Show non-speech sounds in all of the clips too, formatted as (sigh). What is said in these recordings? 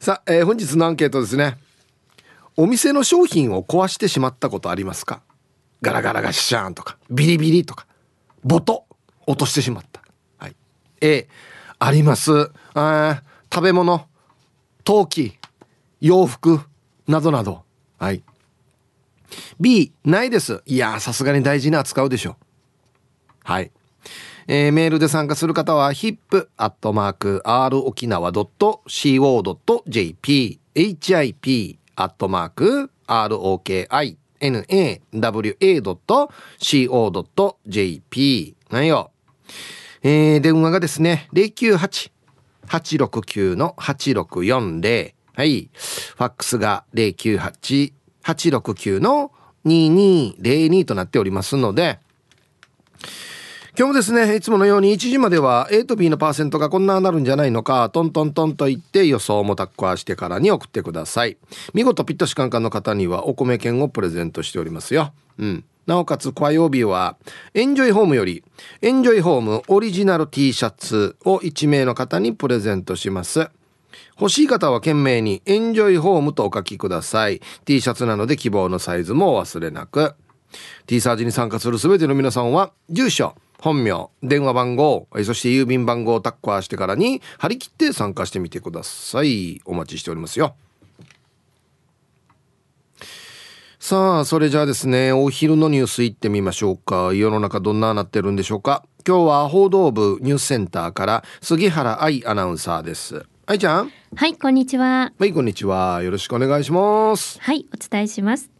さあ、えー、本日のアンケートですね。お店の商品を壊してしまったことありますか？ガラガラガシャーンとかビリビリとかボト落としてしまった。はい。A あります。あ食べ物陶器洋服などなど。はい。B ないです。いやさすがに大事に扱うでしょはい。えー、メールで参加する方は hip.r 沖縄 .co.jp hip アットマーク ROKINAWA.co.jp なんよ。えー、電話がですね、098-869-8640。はい。ファックスが098869-2202となっておりますので、今日もですねいつものように1時までは A と B のパーセントがこんななるんじゃないのかトントントンと言って予想もタッコアしてからに送ってください。見事ピットシカンカンの方にはお米券をプレゼントしておりますよ。うん。なおかつ火曜日はエンジョイホームよりエンジョイホームオリジナル T シャツを1名の方にプレゼントします。欲しい方は懸命にエンジョイホームとお書きください。T シャツなので希望のサイズもお忘れなく。T サージに参加する全ての皆さんは住所本名、電話番号、そして郵便番号をタッカーしてからに張り切って参加してみてください。お待ちしておりますよ。さあ、それじゃあですね、お昼のニュースいってみましょうか。世の中どんななってるんでしょうか。今日は報道部ニュースセンターから杉原愛アナウンサーです。愛ちゃん。はい、こんにちは。はい、こんにちは。よろしくお願いします。はい、お伝えします。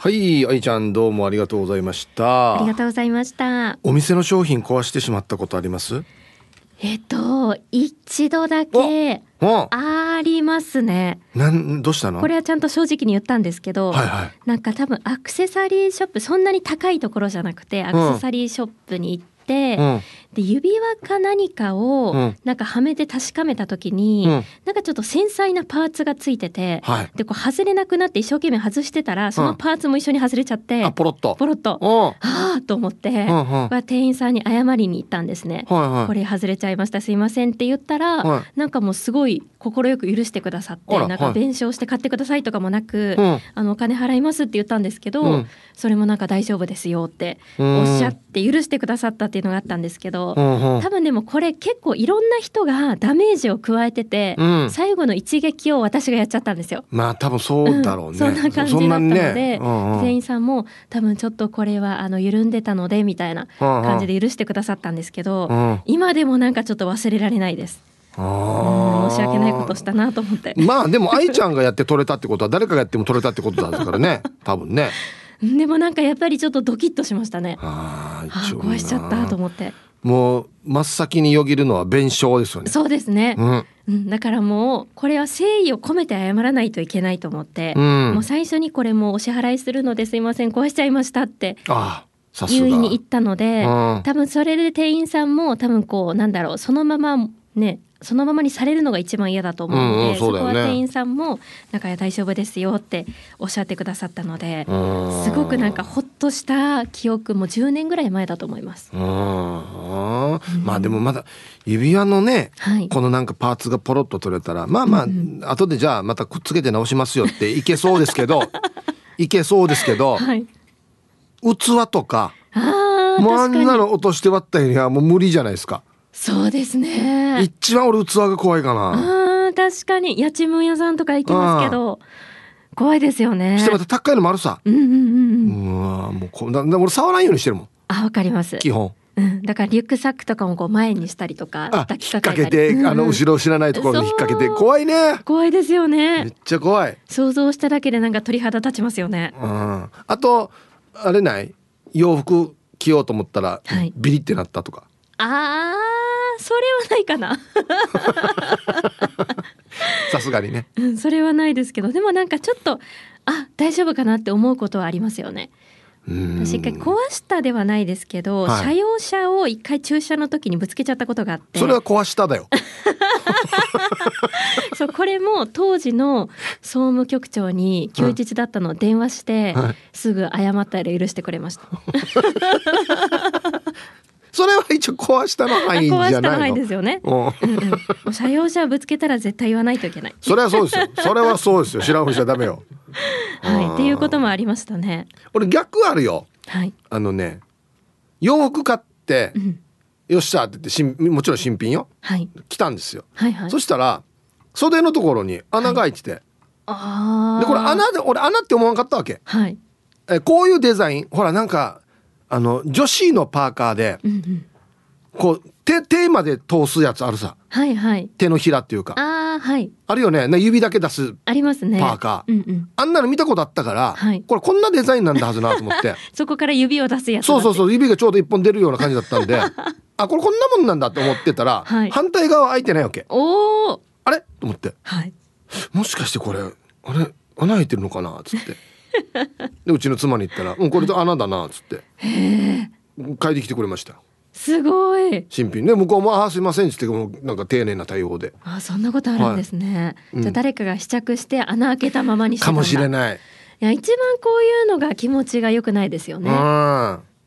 はい愛ちゃんどうもありがとうございました。ありがとうございました。お店の商品壊してしまったことあります？えっと一度だけありますね。なんどうしたの？これはちゃんと正直に言ったんですけど、はいはい、なんか多分アクセサリーショップそんなに高いところじゃなくてアクセサリーショップに行って、うん、で指輪か何かをなんかはめて確かめた時に、うん、なんかちょっと繊細なパーツがついてて、はい、でこう外れなくなって一生懸命外してたらそのパーツも一緒に外れちゃって、うん、ポロッと。ポロッと。はあと思って、うんうん、店員さんに謝りに行ったんですね、はいはい、これ外れちゃいましたすいませんって言ったら、はい、なんかもうすごい快く許してくださってなんか弁償して買ってくださいとかもなく、はい、あのお金払いますって言ったんですけど、それもなんか大丈夫ですよっておっしゃって許してくださったっていうのがあったんですけど、多分分でもこれ結構いろんな人がダメージを加えてて、うん、最後の一撃を私がやっちゃったんですよ。まあ多分そうだろうね。うん、そんな感じだったので、ね。うんうん、店員さんも多分ちょっとこれはあの緩んでたのでみたいな感じで許してくださったんですけど、うん。うん、今でもなんかちょっと忘れられないです。申し訳ないことしたなと思ってまあでも愛ちゃんがやって取れたってことは誰かがやっても取れたってことだからね多分ねでもなんかやっぱりちょっとドキッとしましたね。ああ壊しちゃったと思って。もう真っ先によぎるのは弁償ですよね。そうですね。うん、だからもうこれは誠意を込めて謝らないといけないと思って、うん、もう最初にこれもお支払いするのですいません壊しちゃいましたって優位に言ったので、うん、多分それで店員さんも多分こうなんだろうそのままねそのままにされるのが一番嫌だと思うので、うんうんそね、そこは店員さんも「なんか大丈夫ですよ」っておっしゃってくださったのですごくなんかほっとした記憶も10年ぐらい前だと思います。まあでもまだ指輪のね、はい、このなんかパーツがポロッと取れたらまあまあ、うんうん、後でじゃあまたくっつけて直しますよっていけそうですけど (laughs) いけそうですけど、はい、器とかもうあんなの落として割ったよりはもう無理じゃないですか。そうですね。一番俺器が怖いかな。あ確かに。やちむん屋さんとか行きますけど怖いですよね。してまた高いのもあるさ。うんうんうんうわもうこだ俺触らんようにしてるもん。あわかります。基本。うん、だからリュックサックとかもこう前にしたりとか抱きかけて、うんうん、あの後ろ知らないところに引っ掛けて怖いね。怖いですよね。めっちゃ怖い。想像しただけでなんか鳥肌立ちますよね、うん、あとあれない？洋服着ようと思ったら、はい、ビリってなったとか。ああそれはないかな。(laughs) さすがにね、うん、それはないですけどでもなんかちょっとあ大丈夫かなって思うことはありますよね。私一回壊したではないですけど、はい、車用車を一回駐車の時にぶつけちゃったことがあって。それは壊しただよ。(laughs) そうこれも当時の総務局長に休日だったのを電話して、はい、すぐ謝ったら許してくれました (laughs) それは一応壊したの範囲じゃないの。壊したの範囲ですよね、うん。うん、車用車ぶつけたら絶対言わないといけない。それはそうですよ。それはそうですよ。知らんふりしちゃダメよ。(laughs) はい。っていうこともありましたね。俺逆あるよ。はい。あのね洋服買って、うん、よっしゃって言ってもちろん新品よ、はい、来たんですよ、はいはい、そしたら袖のところに穴が開いてて、はい、あでこれ穴で俺穴って思わなかったわけ、はい、えこういうデザイン。ほらなんかあの女子のパーカーで、うんうん、こう手手まで通すやつあるさ、はいはい、手のひらっていうか。あ,、はい、あるよね。指だけ出すありますね。パーカー、うんうん、あんなの見たことあったから、はい、これこんなデザインなんだはずなと思って。(laughs) そこから指を出すやつそうそうそう指がちょうど一本出るような感じだったんで。(laughs) あこれこんなもんなんだと思ってたら、はい、反対側開いてないわけ。おおあれ？と思って、はい、もしかしてこれあれ穴開いてるのかな？っつって (laughs) でうちの妻に言ったら「うんこれと穴だな」っつって。嗅いできてくれました。すごい。新品。ね向こうも「あすいません」っつってもなんか丁寧な対応で。あそんなことあるんですね、はい、じゃあ誰かが試着して穴開けたままにしてかもしれない。いや一番こういうのが気持ちが良くないですよね。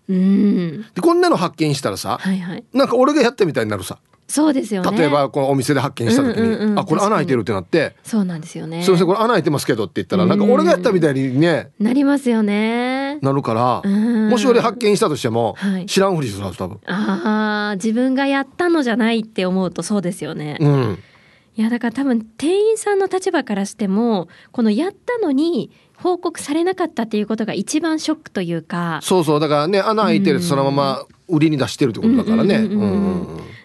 うん、でこんなの発見したらさ、はいはい、なんか俺がやったみたいになるさそうですよね。例えばこのお店で発見した時に、うんうんうん、あこれ穴開いてるってなって。そうなんですよね。すいませんこれ穴開いてますけどって言ったらなんか俺がやったみたいにね。なりますよね。なるからもし俺発見したとしても、はい、知らんふりするはず多分。ああ自分がやったのじゃないって思うとそうですよね。うん。いやだから多分店員さんの立場からしてもこのやったのに報告されなかったっていうことが一番ショックというか。そうそう。だからね穴開いてるそのまま売りに出してるってことだからね。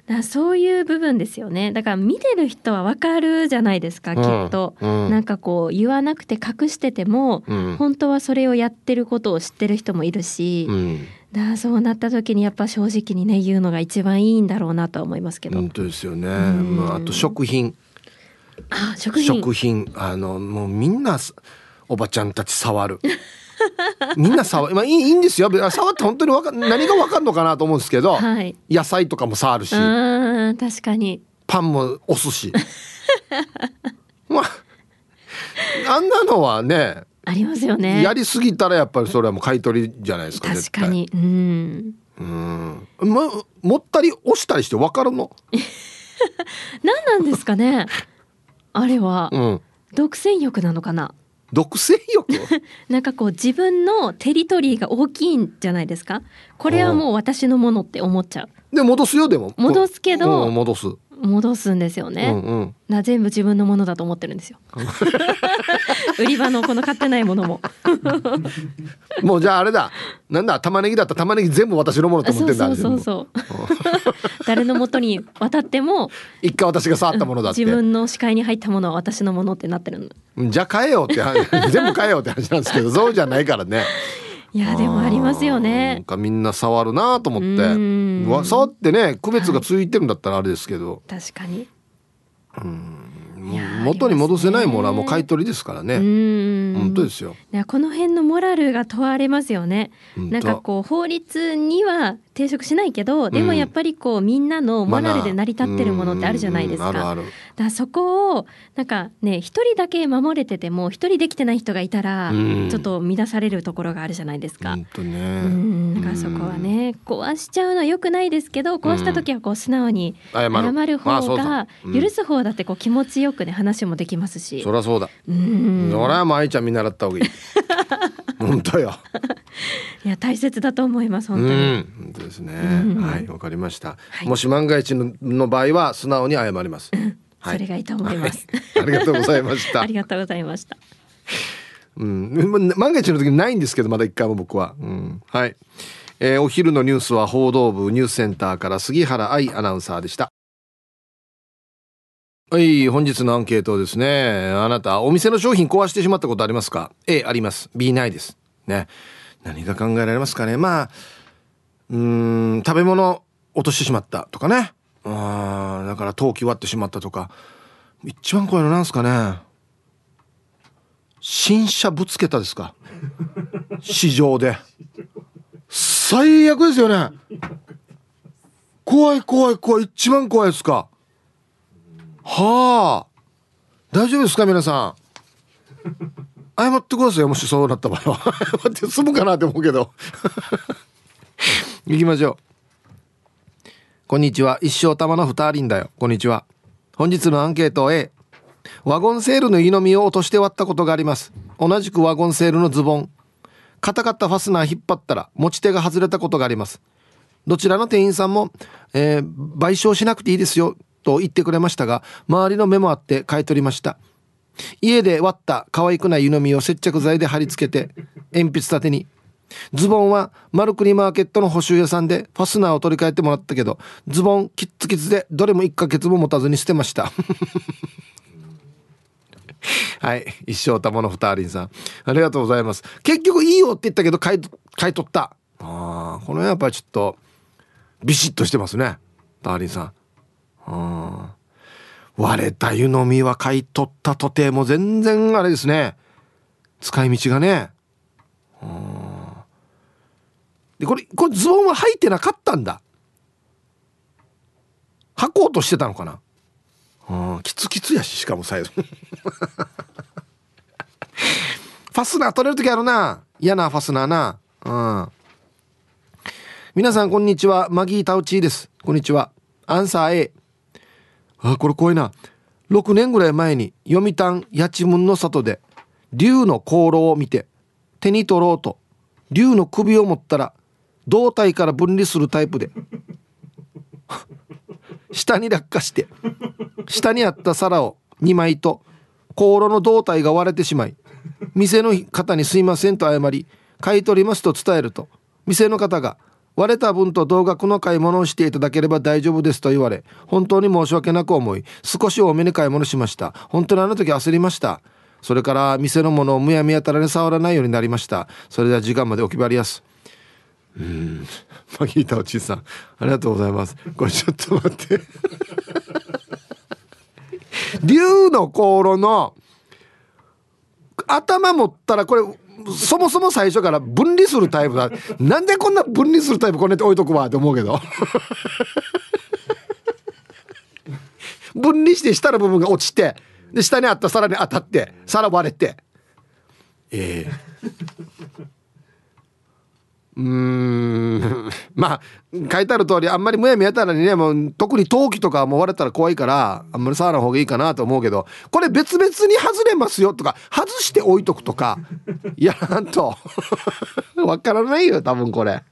だそういう部分ですよね。だから見てる人はわかるじゃないですか、きっと、うん、なんかこう言わなくて隠してても、うん、本当はそれをやってることを知ってる人もいるし、うん、だそうなった時にやっぱ正直にね言うのが一番いいんだろうなとは思いますけど。本当ですよね、まあ、あと食品。あ食品。食品あのもうみんなおばちゃんたち触る。(laughs) みんな触まあいいいいんですよ。触って本当にわか何がわかんのかなと思うんですけど、はい、野菜とかも触るし確かに。パンも押すし。(laughs) まああんなのはねありますよね。やりすぎたらやっぱりそれはもう買い取りじゃないですか確かに。うん。うん。ま持ったり押したりして分かるの？(laughs) 何なんですかね。あれは、うん、独占欲なのかな独占欲？(laughs) なんかこう自分のテリトリーが大きいんじゃないですか？これはもう私のものって思っちゃう。で戻すよでも。戻すけど戻す戻すんですよね、うんうん、な全部自分のものだと思ってるんですよ。(laughs) 売り場のこの買ってないものも。もうじゃああれだ。なんだ玉ねぎだったら玉ねぎ全部私のものと思ってんだそうそうそう (laughs) 誰のもとに渡っても一回私が触ったものだって。自分の視界に入ったものは私のものってなってるじゃあ買えよって全部買えよって話なんですけどそうじゃないからねいやでもありますよね。なんかみんな触るなと思って。触ってね区別がついてるんだったらあれですけど、はい、確かに。うん。元に戻せないものはもう買い取りですからね。本当ですよ。この辺のモラルが問われますよね。なんかこう法律には抵触しないけど、でもやっぱりこうみんなのモラルで成り立ってるものってあるじゃないですか。だからそこをなんかね一人だけ守れてても一人できてない人がいたらちょっと乱されるところがあるじゃないですか。本当ね。うん。だからそこはね壊しちゃうのは良くないですけど、壊した時はこう素直に謝る方が許す方だってこう気持ちよくね話もできますし。そりゃそうだ。うん。そりゃまいちゃん見習った方がいい。(laughs) 本当よ。いや大切だと思います本当に。ですね。はいわかりました。もし万が一の場合は素直に謝ります。それがいいと思います。(laughs) ありがとうございました。ありがとうございました。うん、万が一の時にないんですけどまだ一回も僕は。うん、はい。えー、お昼のニュースは報道部ニュースセンターから杉原愛アナウンサーでした。はい、本日のアンケートですね。あなた、お店の商品壊してしまったことありますか ?A、あります。B、ないです。ね。何が考えられますかね？まあ、うん、食べ物落としてしまったとかね。あだから陶器割ってしまったとか。一番怖いのなんすかね新車ぶつけたですか市場で。最悪ですよね。怖い怖い怖い。一番怖いですかはあ大丈夫ですか皆さん謝ってくださいもしそうなった場合は (laughs) 謝って済むかなって思うけど (laughs) 行きましょう。こんにちは。一生玉の二人だよ。こんにちは。本日のアンケート A ワゴンセールの湯飲みを落として割ったことがあります。同じくワゴンセールのズボン。硬かったファスナー引っ張ったら持ち手が外れたことがあります。どちらの店員さんも、えー、賠償しなくていいですよと言ってくれましたが周りの目もあって買い取りました。家で割った可愛くない湯飲みを接着剤で貼り付けて鉛筆立てに。ズボンはマルクリマーケットの補修屋さんでファスナーを取り替えてもらったけどズボンキッツキツでどれも1ヶ月も持たずに捨てました。(laughs) はい一生玉の二人さん。ありがとうございます。結局いいよって言ったけど買い買い取った。あこの辺やっぱりちょっとビシッとしてますね。ターリンさん。割れた湯飲みは買い取ったとても全然あれですね。使い道がね。うんでこれこれズボンは履いてなかったんだ。履こうとしてたのかな。うんキツキツやししかもサイズファスナー取れる時あるな。嫌なファスナーな。うん。皆さんこんにちは。マギータウチーです。こんにちは。アンサー A あこれ怖いな。6年ぐらい前に読谷八門の里で竜の香炉を見て手に取ろうと竜の首を持ったら胴体から分離するタイプで。(laughs) 下に落下して下にあった皿を2枚と香炉の胴体が割れてしまい店の方にすいませんと謝り買い取りますと伝えると店の方が割れた分と同額の買い物をしていただければ大丈夫ですと言われ本当に申し訳なく思い少し多めに買い物しました。本当にあの時焦りました。それから店のものをむやみやたらに触らないようになりました。それでは時間までお決まりやすうん。マギータおちさんありがとうございます。これちょっと待って。(laughs) 竜の香炉の頭持ったらこれそもそも最初から分離するタイプだ。なんでこんな分離するタイプこねって置いとくわって思うけど。(laughs) 分離して下の部分が落ちてで下にあった皿に当たって皿割れて。ええ。ーうーん。(laughs) まあ書いてある通りあんまりむやみやたらにねもう特に陶器とかも割れたら怖いからあんまり触らん方がいいかなと思うけどこれ別々に外れますよとか外して置いとくとか (laughs) いやらんと (laughs) わからないよ多分これ。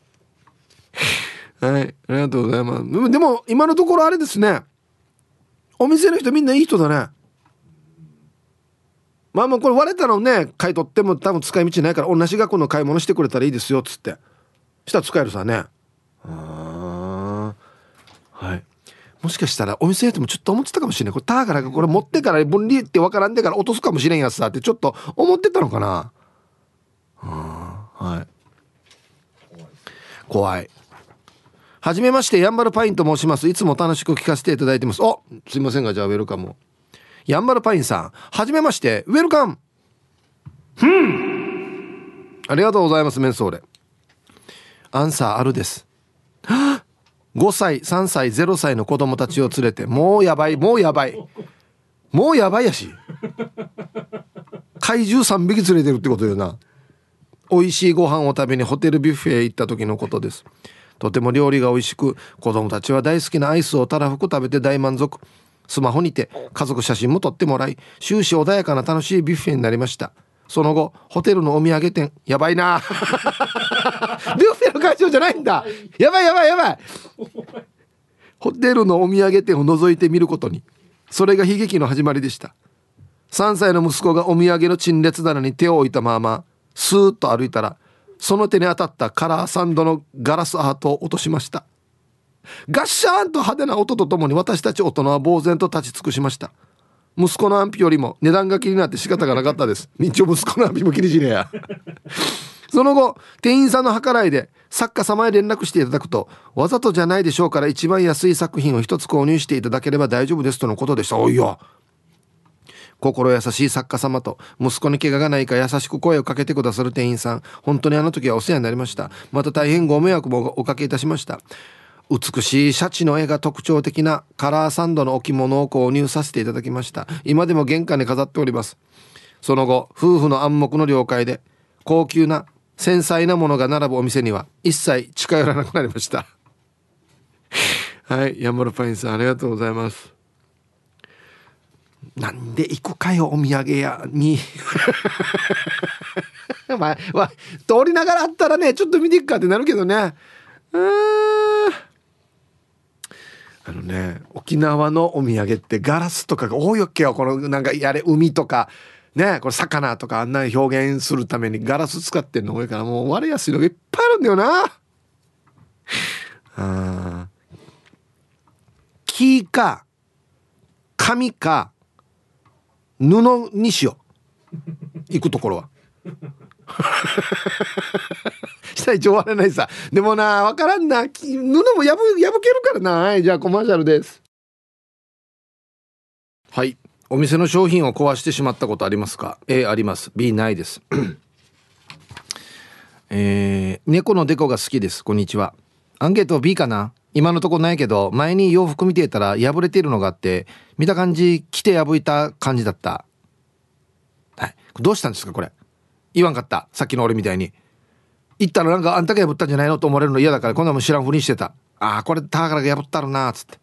はいありがとうございます。でも今のところあれですね。お店の人みんないい人だね。まあもうこれ割れたのね買い取っても多分使い道ないから同じ額の買い物してくれたらいいですよっつって。したら使えるさね。はい。もしかしたらお店やってもちょっと思ってたかもしれないこれターからこれ持ってから分離って分からんでから落とすかもしれんやつだってちょっと思ってたのかな。はい。怖い。はじめましてヤンバルパインと申します。いつも楽しく聞かせていただいてます。おすいませんがじゃあウェルカムヤンバルパインさんはじめましてウェルカム。ありがとうございますメンソーレアンサーあるです。5歳3歳0歳の子供たちを連れてもうやばいもうやばい。もうやばいやし。怪獣3匹連れてるってことよな。美味しいご飯を食べにホテルビュッフェへ行った時のことです。とても料理が美味しく子供たちは大好きなアイスをたらふく食べて大満足。スマホにて家族写真も撮ってもらい終始穏やかな楽しいビュッフェになりました。その後ホテルのお土産店やばいな。の会場じゃないんだ。やばいやばいやばい。ホテルのお土産店を覗いてみることに。それが悲劇の始まりでした。3歳の息子がお土産の陳列棚に手を置いたままスーッと歩いたらその手に当たったカラーサンドのガラスアートを落としました。ガッシャーンと派手な音とともに私たち大人は呆然と立ち尽くしました。息子の安否よりも値段が気になって仕方がなかったです。一応息子の安否も気にしねえや。その後店員さんの計らいで作家様へ連絡していただくとわざとじゃないでしょうから一番安い作品を一つ購入していただければ大丈夫ですとのことでした。おいよ。心優しい作家様と息子に怪我がないか優しく声をかけてくださる店員さん。本当にあの時はお世話になりました。また大変ご迷惑もおかけいたしました。美しいシャチの絵が特徴的なカラーサンドの置物を購入させていただきました。今でも玄関に飾っております。その後夫婦の暗黙の了解で高級な繊細なものが並ぶお店には一切近寄らなくなりました。(laughs) はいヤンバルパインさんありがとうございます。なんで行くかよお土産屋に。(laughs) まあ、まあ、通りながらあったらねちょっと見ていくかってなるけどね。あのね沖縄のお土産ってガラスとかが多いわけよ。このなんかやれ海とか。ねこれ魚とかあんな表現するためにガラス使ってんの多いからもう割れやすいのがいっぱいあるんだよな。あ木か紙か布にしよう。行くところは。したら一応割れないさ。でもな分からんな。布も破破けるからな。はいじゃあコマーシャルです。はい。お店の商品を壊してしまったことありますか？A あります。B ないです。(coughs) えー、猫のデコが好きです。こんにちは。アンケート B かな？今のとこないけど前に洋服見てたら破れているのがあって見た感じ着て破いた感じだった。はい。どうしたんですかこれ？言わんかった。さっきの俺みたいに。言ったらなんかあんたが破ったんじゃないの？と思われるの嫌だからこんなもん知らんふりしてた。ああこれタからが破ったるなっつって。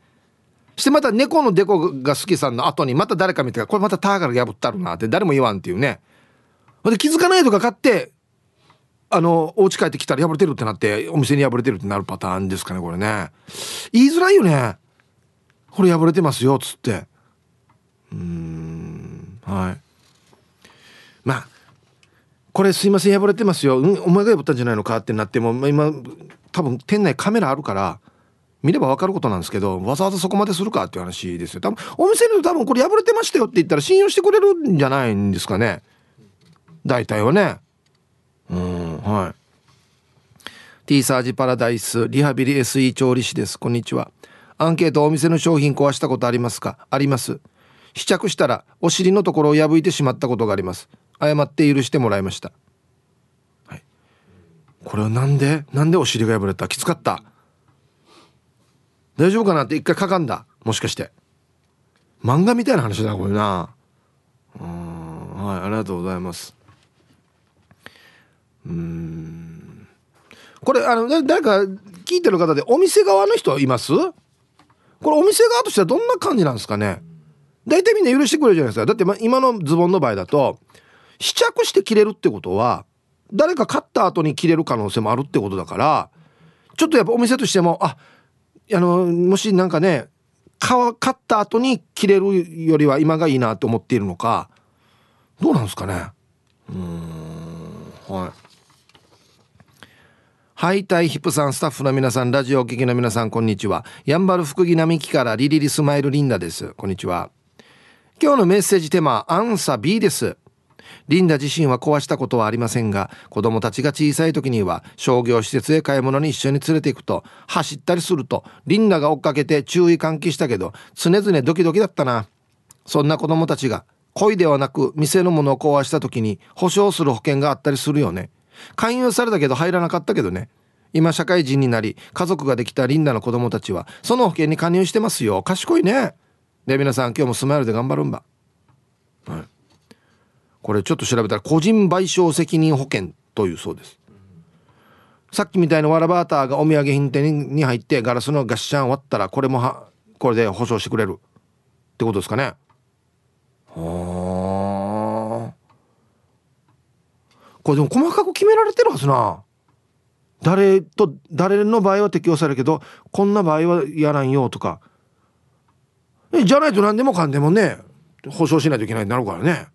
してまた猫のデコが好きさんの後にまた誰か見てこれまたターからが破ったるなって誰も言わんっていうね。で気づかないとか買ってあのお家帰ってきたら破れてるってなってお店に破れてるってなるパターンですかねこれね。言いづらいよね。これ破れてますよっつって。うんはい。まあこれすいません破れてますよ、うん、お前が破ったんじゃないのかってなっても今多分店内カメラあるから見れば分かることなんですけどわざわざそこまでするかっていう話ですよ。多分お店の多分これ破れてましたよって言ったら信用してくれるんじゃないんですかね。大体はね。うんはい。T サージパラダイスリハビリ SE 調理師です。こんにちは。アンケートお店の商品壊したことありますか？あります。試着したらお尻のところを破いてしまったことがあります。謝って許してもらいました、はい、これはなんでなんでお尻が破れた？きつかった？大丈夫かなって一回かかんだ。もしかして。漫画みたいな話だこれな。うんはいありがとうございます。うん。これあの誰か聞いてる方でお店側の人います？これお店側としてはどんな感じなんですかね？大体みんな許してくれるじゃないですか。だって今のズボンの場合だと試着して着れるってことは誰か買った後に着れる可能性もあるってことだからちょっとやっぱお店としてもああのもしなんかね買った後に着れるよりは今がいいなと思っているのかどうなんですかね？うんはい。ハイタイヒップさんスタッフの皆さんラジオお聞きの皆さんこんにちは。やんばる福木並木からリリリスマイルリンダです。こんにちは。今日のメッセージテーマアンサー B です。リンダ自身は壊したことはありませんが子供たちが小さい時には商業施設へ買い物に一緒に連れて行くと走ったりするとリンダが追っかけて注意喚起したけど常々ドキドキだったな。そんな子供たちが恋ではなく店のものを壊した時に保証する保険があったりするよね。勧誘されたけど入らなかったけどね。今社会人になり家族ができたリンダの子供たちはその保険に加入してますよ。賢いね。で皆さん今日もスマイルで頑張るんば。はい。これちょっと調べたら個人賠償責任保険というそうです。さっきみたいなワラバーターがお土産品店に入ってガラスのガッシャン割ったらこれもはこれで保証してくれるってことですかね。はあ。これでも細かく決められてるはずな。誰と誰の場合は適用されるけどこんな場合はやらんよとか。じゃないと何でもかんでもね保証しないといけないになるからね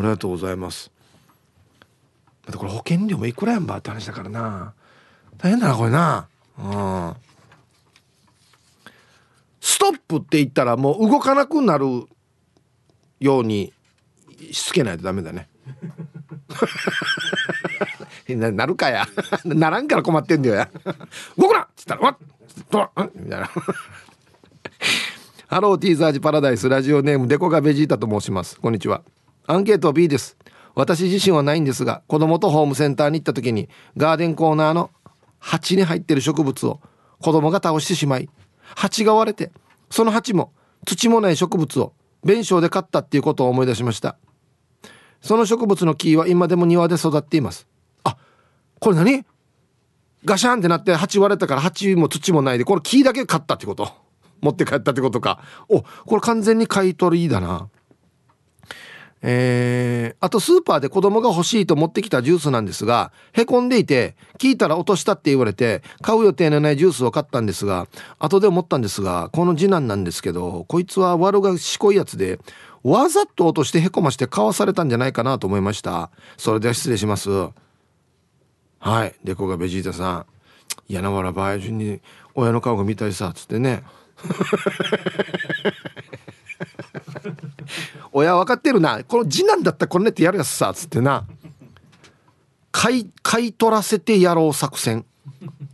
ありがとうございます。だってこれ保険料もいくらやんばって話だからな。大変だなこれな。うん。ストップって言ったらもう動かなくなるようにしつけないとダメだね。(laughs) ななるかや。(laughs) ならんから困ってんだよや。動くなっつったら「わっ!」みたいな。(laughs) ハローティーザージパラダイスラジオネームデコがベジータと申します。こんにちは。アンケート B です。私自身はないんですが子供とホームセンターに行った時にガーデンコーナーの鉢に入ってる植物を子供が倒してしまい鉢が割れてその鉢も土もない植物を弁償で買ったっていうことを思い出しました。その植物の木は今でも庭で育っています。あこれ何？ガシャンってなって鉢割れたから鉢も土もないでこれ木だけ買ったってこと？持って帰ったってことか。おこれ完全に買い取りだな。えー、あとスーパーで子供が欲しいと持ってきたジュースなんですがへこんでいて聞いたら落としたって言われて買う予定のないジュースを買ったんですが後で思ったんですがこの次男なんですけどこいつは悪がしこいやつでわざと落としてへこまして買わされたんじゃないかなと思いました。それでは失礼します。はい。でこがベジータさん。嫌なわらばあ順に親の顔が見たいさつってね。(laughs) 親分かってるな。この次男だったらこれねってやるやつさっつってな。買い買い取らせてやろう作戦。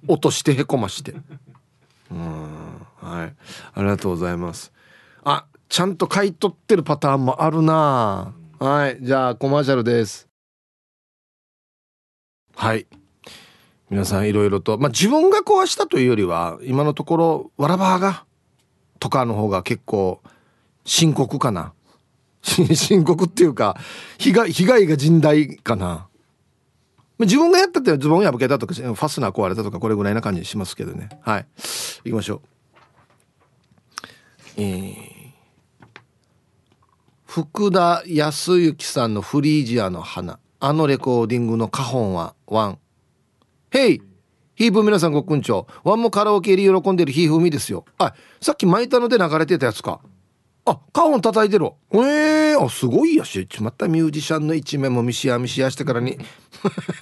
落としてへこまして。うんはい。ありがとうございます。あちゃんと買い取ってるパターンもあるな。はい。じゃあコマーシャルです。はい。皆さんいろいろと。まあ自分が壊したというよりは今のところわらばがとかの方が結構深刻かな？(laughs) 深刻っていうか被害被害が甚大かな？自分がやったってズボン破けたとかファスナー壊れたとかこれぐらいな感じしますけどね。はい。行きましょう。えー、福田康之さんの「フリージアの花」あのレコーディングの花本はワン「ヘイ！ヒープ皆さんごくんちょワンもカラオケ入り喜んでるヒーフミですよ。あさっき巻いたので流れてたやつか。あ、カホン叩いてる。ええー、あ、すごいやし。ちまたミュージシャンの一面もミシアミシアしてからに。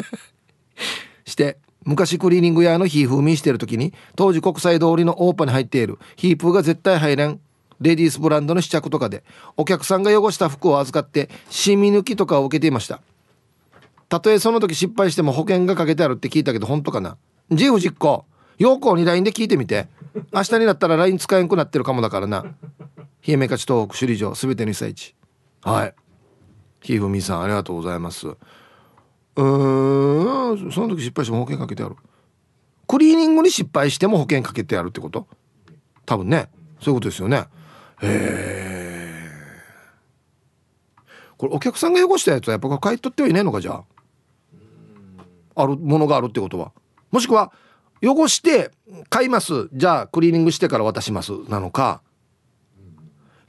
(laughs) して、昔クリーニング屋のヒーフーミしてる時に、当時国際通りのオーパに入っているヒープーが絶対入れん。レディースブランドの試着とかで、お客さんが汚した服を預かって、シミ抜きとかを受けていました。たとえその時失敗しても保険がかけてあるって聞いたけど、本当かな自負実行。陽子に LINE で聞いてみて。明日になったら LINE 使えんくなってるかもだからな。冷えめかち東北首里城すべての被災地。はい。ひふみさんありがとうございます。うんその時失敗しても保険かけてある。クリーニングに失敗しても保険かけてあるってこと？多分ね。そういうことですよね。へえこれお客さんが汚したやつはやっぱ買い取ってはいないのかじゃあ？あるものがあるってことは。もしくは汚して買います。じゃあクリーニングしてから渡します。なのか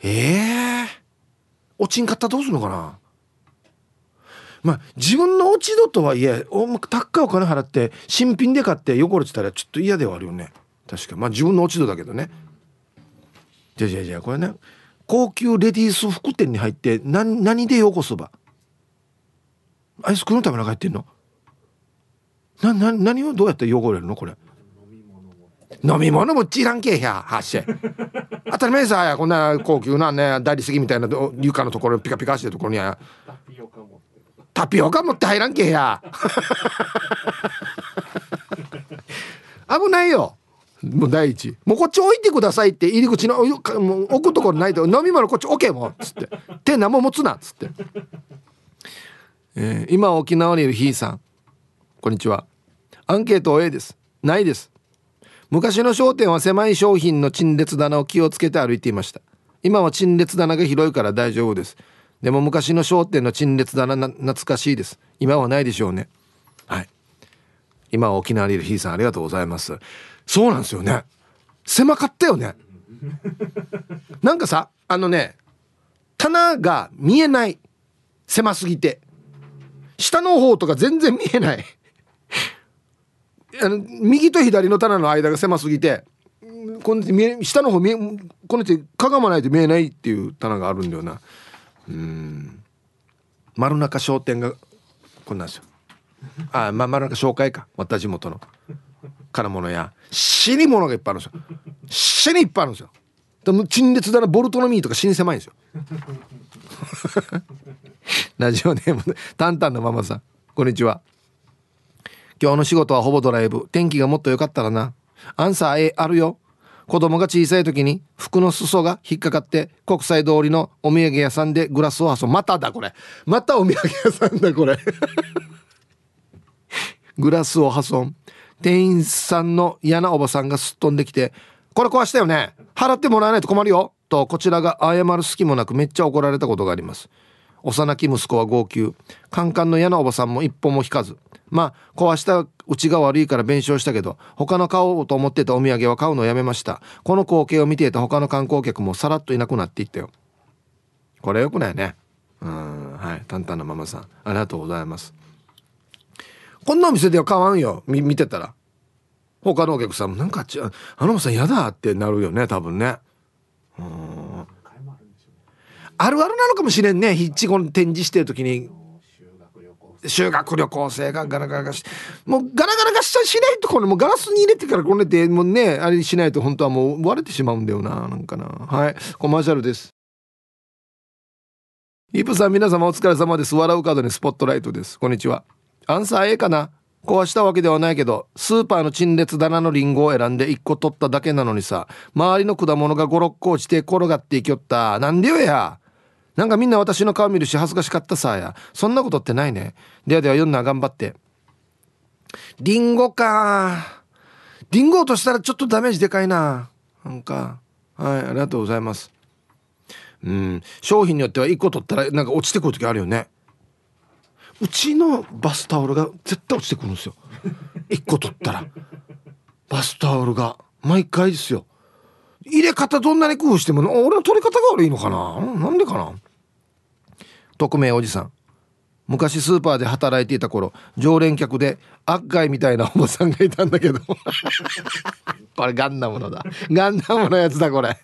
ええー、落ちんかったらどうするのかな？まあ自分の落ち度とはいえお高いお金払って新品で買って汚れてたらちょっと嫌ではあるよね。確かまあ自分の落ち度だけどね。じゃじゃじゃこれね。高級レディース服店に入って何何で汚すば。アイスクリーム食べながら入ってんの？なな何をどうやって汚れるの？これ。飲み物もちらんけやはっし (laughs) 当たり前さやこんな高級なね大理石みたいな床のところピカピカしてるところには。タピオカ持って入らんけや。危ないよ。もう第一。もうこっち置いてくださいって入り口のもう置くところないと飲み物こっち置けもっつって。手何も持つなっつって、えー、今沖縄にいるひいさん。こんにちは。アンケート A です。ないです昔の商店は狭い商品の陳列棚を気をつけて歩いていました。今は陳列棚が広いから大丈夫です。でも昔の商店の陳列棚な懐かしいです。今はないでしょうね。はい。今は沖縄にいるひいさんありがとうございます。そうなんですよね。狭かったよね。(laughs) なんかさあのね棚が見えない。狭すぎて。下の方とか全然見えない。あの右と左の棚の間が狭すぎてこの下の方見えこの手かがまないと見えないっていう棚があるんだよな。うん。丸中商店がこんなんですよ。あまあ丸中紹介か。私地元の。金物屋。死に物がいっぱいあるんですよ。死にいっぱいあるんですよ。でも陳列棚ボルトのミーとか死に狭いんですよ。(laughs) ラジオネームタンタンのママさん。こんにちは。今日の仕事はほぼドライブ。天気がもっと良かったらな。アンサー A あるよ。子供が小さい時に服の裾が引っかかって国際通りのお土産屋さんでグラスを挟むまただこれ。またお土産屋さんだこれ。(laughs) グラスを破損店員さんの嫌なおばさんがすっ飛んできて「これ壊したよね。払ってもらわないと困るよ」とこちらが謝る隙もなくめっちゃ怒られたことがあります。幼き息子は号泣。カンカンの嫌なおばさんも一歩も引かず。まあ壊したうちが悪いから弁償したけど他の買おうと思ってたお土産は買うのをやめました。この光景を見ていた他の観光客もさらっといなくなっていったよ。これよくないね。うんはい。淡々なママさん。ありがとうございます。こんなお店では買わんよ。見てたら。他のお客さんもなんかちあのおばさん嫌だってなるよね多分ね。うん。あるあるなのかもしれんね。ヒッチゴン展示してる時に。修学旅行生がガラガラガしもうガラガラガししないとこれもうガラスに入れてからこねてもうねあれしないと本当はもう割れてしまうんだよななんかな。はい。コマーシャルです。イプさん皆様お疲れ様です。笑う角にスポットライトです。こんにちは。アンサー A かな。壊したわけではないけどスーパーの陳列棚のリンゴを選んで1個取っただけなのにさ周りの果物が56個落ちて転がっていきよった。なんでよや。なんかみんな私の顔見るし恥ずかしかったさや。そんなことってないね。ではでは読んな頑張って。リンゴか。リンゴ落としたらちょっとダメージでかいな。なんか。はいありがとうございます。うん。商品によっては1個取ったらなんか落ちてくる時あるよね。うちのバスタオルが絶対落ちてくるんですよ。1個取ったら。バスタオルが。毎回ですよ。入れ方どんなに工夫しても俺の取り方が悪いのかな。なんでかな。匿名おじさん。昔スーパーで働いていた頃常連客でアッガイみたいなおばさんがいたんだけど。(laughs) これガンダムのだ。ガンダムのやつだこれ。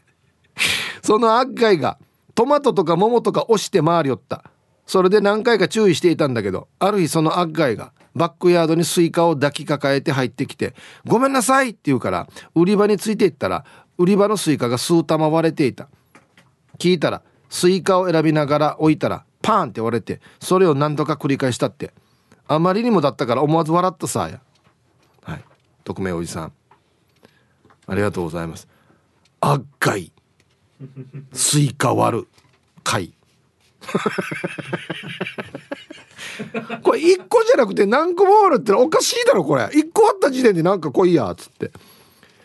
そのアッガイがトマトとか桃とか押して回りよった。それで何回か注意していたんだけどある日そのアッガイがバックヤードにスイカを抱きかかえて入ってきて「ごめんなさい」って言うから売り場についていったら売り場のスイカが数玉割れていた。聞いたらスイカを選びながら置いたらパーンって割れてそれを何度か繰り返したってあまりにもだったから思わず笑ったさや。はい。匿名おじさん。ありがとうございます。あっがい。スイカ割る。貝 (laughs) これ1個じゃなくて何個もあるっておかしいだろこれ。1個あった時点でなんか来いやっつって。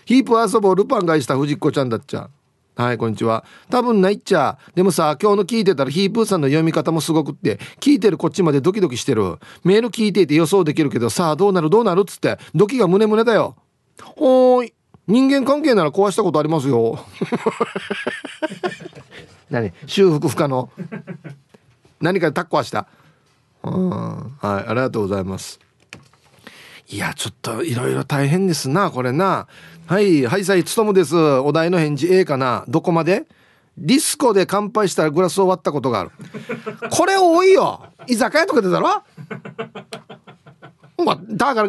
ヒープ遊ぼうルパンがした藤子ちゃんだっちゃ。はいこんにちは。多分ないっちゃ。でもさ今日の聞いてたらヒープーさんの読み方もすごくって聞いてるこっちまでドキドキしてる。メール聞いていて予想できるけどさあどうなる？どうなるっつって。ドキが胸胸だよ。おーい。人間関係なら壊したことありますよ。(laughs) 何？修復不可能。何かでタッコはした？うん。はいありがとうございます。いやちょっといろいろ大変ですなこれな。はいはいさいつとむです。お題の返事 A かな？どこまで？ディスコで乾杯したらグラスを割ったことがある。これ多いよ。居酒屋とかでだろ？まあ、だから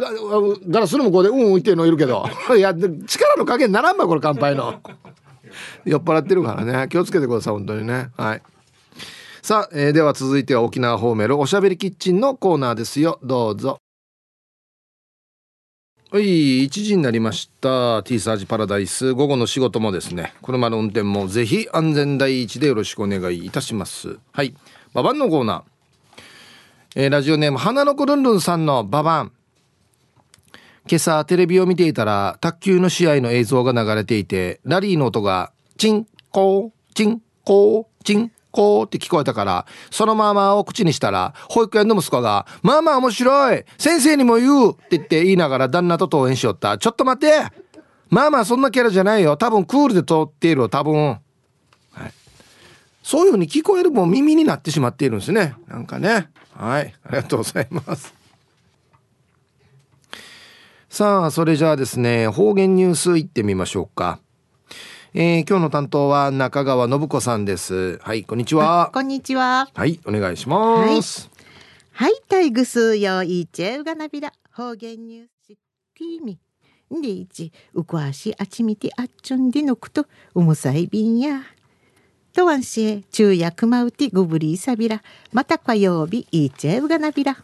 ガラスの向こうでうんうんっていうのいるけど。いや力の加減ならんばこれ乾杯の。酔っ払ってるからね。気をつけてください本当にね。はい。さあ、えー、では続いては沖縄方面のおしゃべりキッチンのコーナーですよ。どうぞ。はい1時になりました。T サージパラダイス。午後の仕事もですね車の運転もぜひ安全第一でよろしくお願いいたします。はいババンのコーナー、えー、ラジオネーム花の子ルンルンさんのババン今朝テレビを見ていたら卓球の試合の映像が流れていてラリーの音がチンコーチンコーチンこう？って聞こえたから、そのままを口にしたら、保育園の息子が、まあまあ面白い先生にも言うって言って言いながら旦那と登園しよった。ちょっと待ってまあまあそんなキャラじゃないよ。多分クールで通っている多分。はい。そういうふうに聞こえるも耳になってしまっているんですね。なんかね。はい。ありがとうございます。さあ、それじゃあですね、方言ニュースいってみましょうか。えー、今日の担当は中川信子さんです。はいこんにちは。こんにちは。はいお願いします。はい、はい、タイグスよいちえうがなびら方言ニュースティーミ。でいちうこあしあちみてあっちゅんでのくとうむさいびんや。とわんしえ昼夜くまうてぐぶりいさびら。また火曜日いちえうがなびら。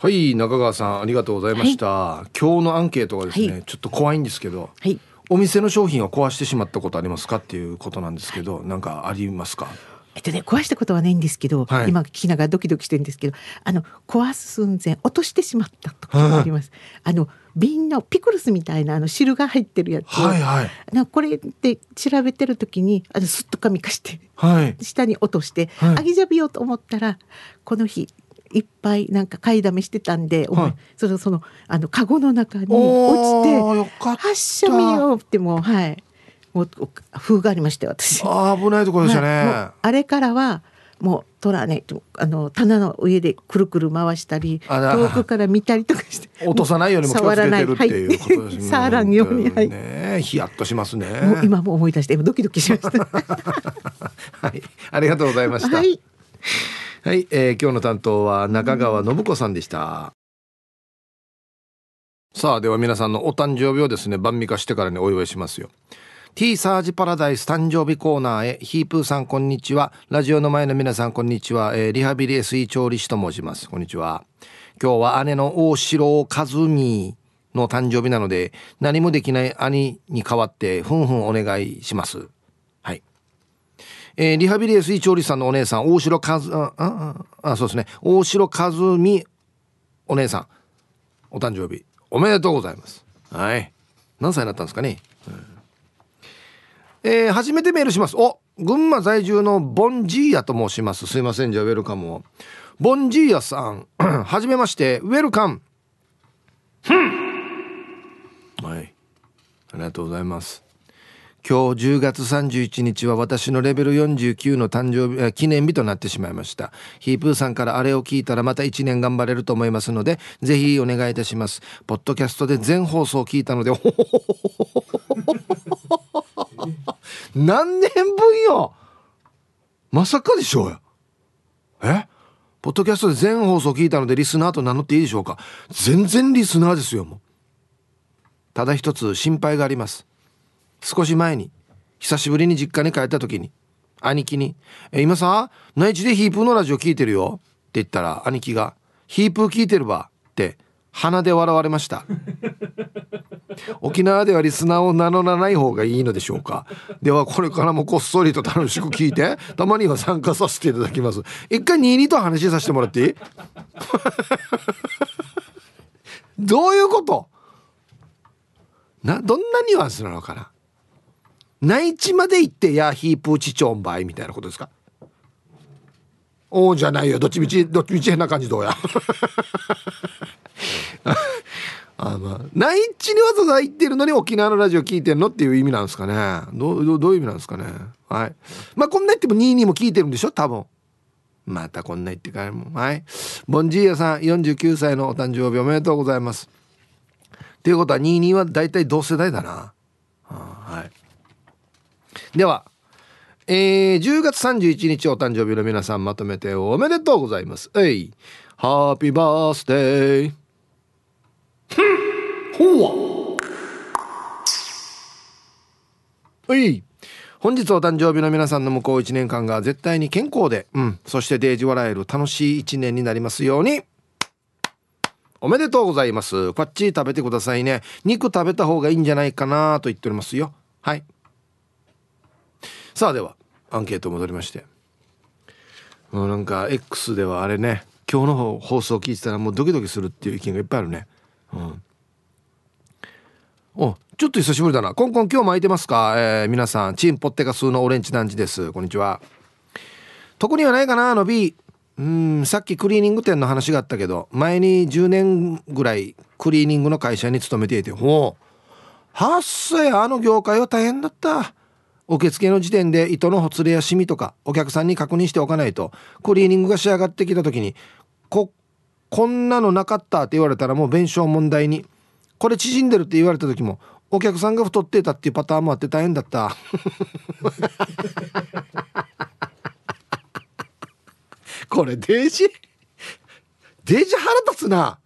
はい中川さんありがとうございました、はい、今日のアンケートがですね、はい、ちょっと怖いんですけど、はい、お店の商品を壊してしまったことありますかっていうことなんですけど、なんかありますか？えっとね壊したことはないんですけど、はい、今聞きながらドキドキしてるんですけどあの壊す寸前落としてしまった時があります。あの瓶のピクルスみたいなあの汁が入ってるやつはいはい、なこれで調べてる時にあのすっと紙かして、はい、下に落として、はい、あげじゃびようと思ったらこの日いっぱいなんか買いだめしてたんで、はい、そのそのあのカゴの中に落ちて発射見ようってもうはい。もう風がありました私。あ危ないところでしたね、はい、あれからはもう取らねあの棚の上でくるくる回したり遠くから見たりとかして。落とさないようにも気をつけてるっていうことですね、はい、触らんように、はい、(laughs) ねヒヤッとしますね。もう今も思い出してドキドキしました。(laughs) はい。ありがとうございました。はいはい、えー、今日の担当は中川信子さんでした。さあ、では皆さんのお誕生日をですね、晩味化してからにお祝いしますよ。T サージパラダイス誕生日コーナーへ、ヒープーさんこんにちは。ラジオの前の皆さんこんにちは。えー、リハビリ SE 調理師と申します。こんにちは。今日は姉の大城和美の誕生日なので、何もできない兄に代わって、ふんふんお願いします。えー、リハビリ SE 調理師さんのお姉さん、大城和、あ、あ、あ、そうですね。大城和美お姉さん、お誕生日、おめでとうございます。はい。何歳になったんですかね。うん、えー、初めてメールします。お、群馬在住のボンジーヤと申します。すいません、じゃあウェルカムを。ボンジーヤさん、(clears throat) はじめまして、ウェルカム。はい。ありがとうございます。今日10月31日は私のレベル49の誕生日記念日となってしまいました。ヒープーさんからあれを聞いたらまた1年頑張れると思いますのでぜひお願いいたします。ポッドキャストで全放送聞いたので何年分よ。まさかでしょうよえ？ポッドキャストで全放送聞いたのでリスナーと名乗っていいでしょうか？全然リスナーですよもう。ただ一つ心配があります。少し前に久しぶりに実家に帰った時に兄貴に「え今さ内地でヒープーのラジオ聞いてるよ」って言ったら兄貴が「ヒープー聞いてるわ」って鼻で笑われました。(laughs) 沖縄ではリスナーを名乗らない方がいいのでしょうか。ではこれからもこっそりと楽しく聞いてたまには参加させていただきます。一回22と話させてもらっていい？(laughs) どういうこと？などんなニュアンスなのかな？内地まで行ってやヒープーチチョンバイみたいなことですか？おおじゃないよ。どっちみちどっちみち変な感じどうや？(laughs) あまあ内地にわざわざ行ってるのに沖縄のラジオ聞いてんのっていう意味なんですかね。どうどういう意味なんですかね。はい。まあこんな言っても22も聞いてるんでしょ？多分。またこんな言ってからもはい。ボンジーヤさん49歳のお誕生日おめでとうございます。ということは22は大体同世代だな、はい。では、えー、10月31日お誕生日の皆さんまとめておめでとうございます。えい、ハッピーバースデー。ほわ。はい。本日お誕生日の皆さんの向こう1年間が絶対に健康で、うん、そしてデージ笑える楽しい1年になりますように。おめでとうございます。こっち食べてくださいね。肉食べた方がいいんじゃないかなと言っておりますよ。はい。さあではアンケート戻りまして。もうなんか X ではあれね今日の放送聞いてたらもうドキドキするっていう意見がいっぱいあるね。うん。おちょっと久しぶりだな。コンコン今日も空いてますか、えー、皆さんチンポッテカスのオレンジ団地です。こんにちは。特にはないかなあの B うんさっきクリーニング店の話があったけど前に10年ぐらいクリーニングの会社に勤めていてほう。はっせあの業界は大変だった。受付の時点で糸のほつれやシミとかお客さんに確認しておかないとクリーニングが仕上がってきた時にここんなのなかったって言われたらもう弁償問題にこれ縮んでるって言われた時もお客さんが太ってたっていうパターンもあって大変だった。(laughs) これデージデージ腹立つな。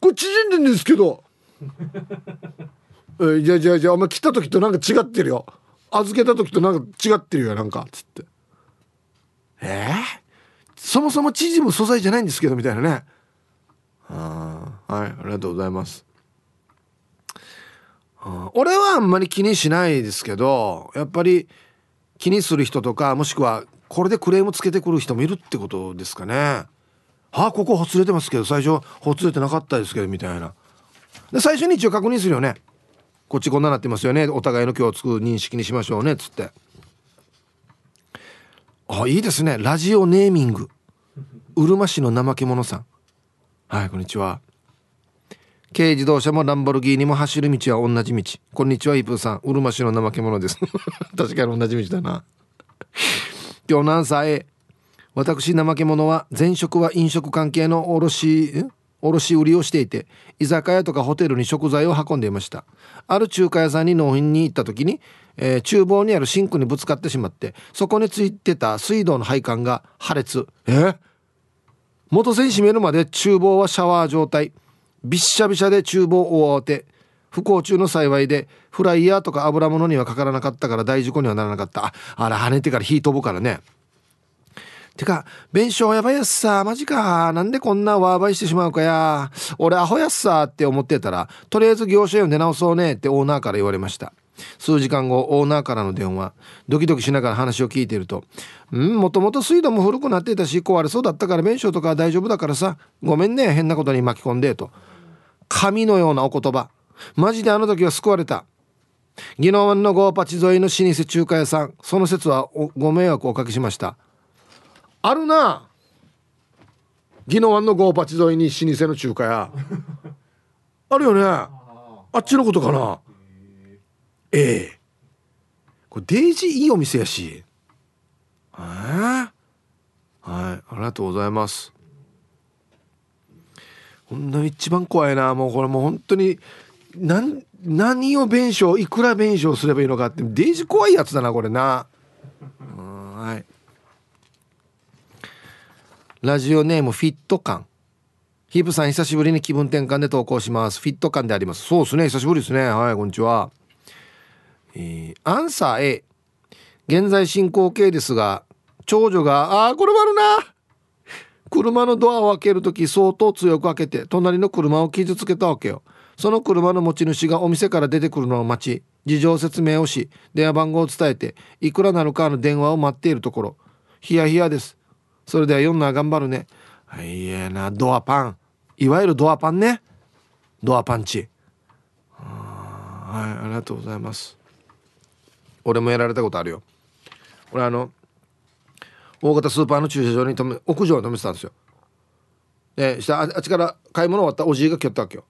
これ縮んでんですけど。えじゃあじゃあじゃあお前来た時となんか違ってるよ。預けた時となんか違ってるよなんかつって。えー、そもそも縮む素材じゃないんですけどみたいなね。あはいありがとうございます。俺はあんまり気にしないですけどやっぱり気にする人とかもしくはこれでクレームつけてくる人もいるってことですかね。はあここほつれてますけど最初ほつれてなかったですけどみたいな。で最初に一応確認するよね。こっちこんななってますよね。お互いの共通認識にしましょうね。っつって。あいいですね。ラジオネーミング。うるま市の怠け者さん。はいこんにちは。軽自動車もランボルギーニも走る道は同じ道。こんにちはイプーさん。うるま市の怠け者です。(laughs) 確かに同じ道だな。今日何歳私怠け者は前職は飲食関係の卸卸売りをしていて居酒屋とかホテルに食材を運んでいました。ある中華屋さんに納品に行った時に、えー、厨房にあるシンクにぶつかってしまってそこについてた水道の配管が破裂。え？元栓閉めるまで厨房はシャワー状態。びっしゃびしゃで厨房を覆って不幸中の幸いでフライヤーとか油物にはかからなかったから大事故にはならなかった。ああれ跳ねてから火飛ぶからね。てか弁償やばいやつさ。マジか。なんでこんなワーバイしてしまうかや。俺アホやっさって思ってたらとりあえず業者呼んで直そうね。ってオーナーから言われました。数時間後オーナーからの電話。ドキドキしながら話を聞いていると「うんもともと水道も古くなっていたし壊れそうだったから弁償とか大丈夫だからさ。ごめんね変なことに巻き込んで」と。神のようなお言葉。マジであの時は救われた。宜野湾のゴーパチ沿いの老舗中華屋さん。その説はご迷惑をおかけしました。あるな。宜野湾のゴーパチ沿いに老舗の中華屋。(laughs) あるよね。あっちのことかな。ええ。これデイジーいいお店やし。えー、はい。ありがとうございます。ほんの一番怖いな。もうこれもう本当に何何を弁償いくら弁償すればいいのかって。デイジー怖いやつだなこれな。(laughs) はいラジオネームフィット感。ヒープさん久しぶりに気分転換で投稿します。フィット感であります。そうですね。久しぶりですね。はいこんにちは。えー、アンサー A 現在進行形ですが長女が「ああこれるな。車のドアを開ける時相当強く開けて隣の車を傷つけたわけよ。その車の持ち主がお店から出てくるのを待ち事情説明をし電話番号を伝えていくらなるかの電話を待っているところ。ヒヤヒヤです。それでは読んな頑張るね。はいえな。ドアパン。いわゆるドアパンね。ドアパンチ。はいありがとうございます。俺もやられたことあるよ。俺あの大型スーパーの駐車場に止め屋上に止めてたんですよ。でしたあっちから買い物終わったおじいが来よったわけよ。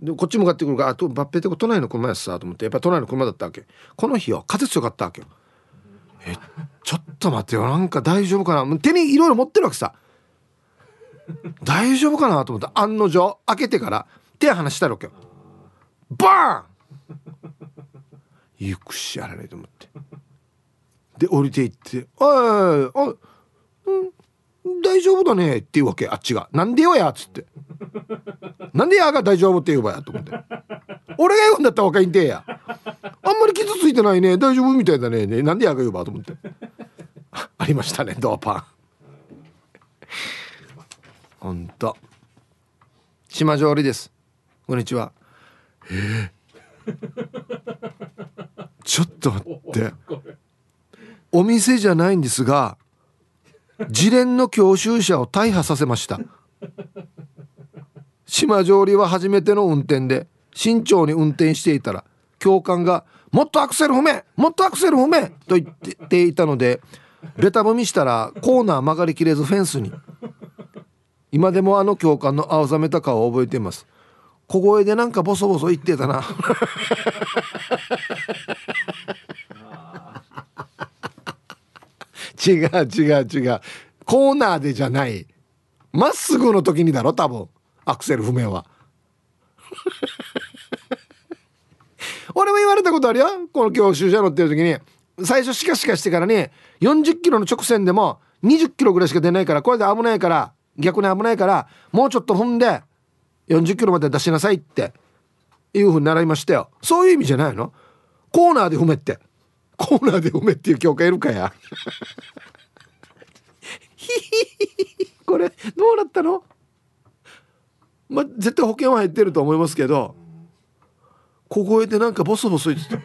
でこっち向かってくるからあとバッペって都内の車やさと思って。やっぱ都内の車だったわけ。この日は風強かったわけよ。えちょっと待ってよ。なんか大丈夫かな？手にいろいろ持ってるわけさ。大丈夫かなと思って。案の定開けてから手離したわけよ。バーン！ゆくしやらないと思って。で降りていって「おいおいうん大丈夫だね」って言うわけあっちが「なんでよや」っつって「なんでやが大丈夫って言うばや」と思って。俺が言うんだったら若いんてや。あんまり傷ついてないね。大丈夫みたいだね。ねなんでやが言うばと思って。ありましたねドアパン。ほんと。島上りです。こんにちは。えー、ちょっと待って。お店じゃないんですが自連の教習車を大破させました。島上りは初めての運転で。慎重に運転していたら教官が「もっとアクセル踏めもっとアクセル踏め!」と言っていたのでベタ踏みしたらコーナー曲がりきれずフェンスに。今でもあの教官の青ざめた顔を覚えています。小声でなんかボソボソ言ってたな。違う違う違う。コーナーでじゃない。まっすぐの時にだろ多分。アクセル踏めは。俺も言われたことあるよ。この教習車乗ってる時に。最初シカシカしてからに40キロの直線でも20キロぐらいしか出ないからこれで危ないから逆に危ないからもうちょっと踏んで40キロまで出しなさいっていうふうに習いましたよ。そういう意味じゃないの？コーナーで踏めって。コーナーで埋めっていう教会いるかや？これどうなったの？まあ絶対保険は入ってると思いますけど。小声でなんかボソボソ言ってた。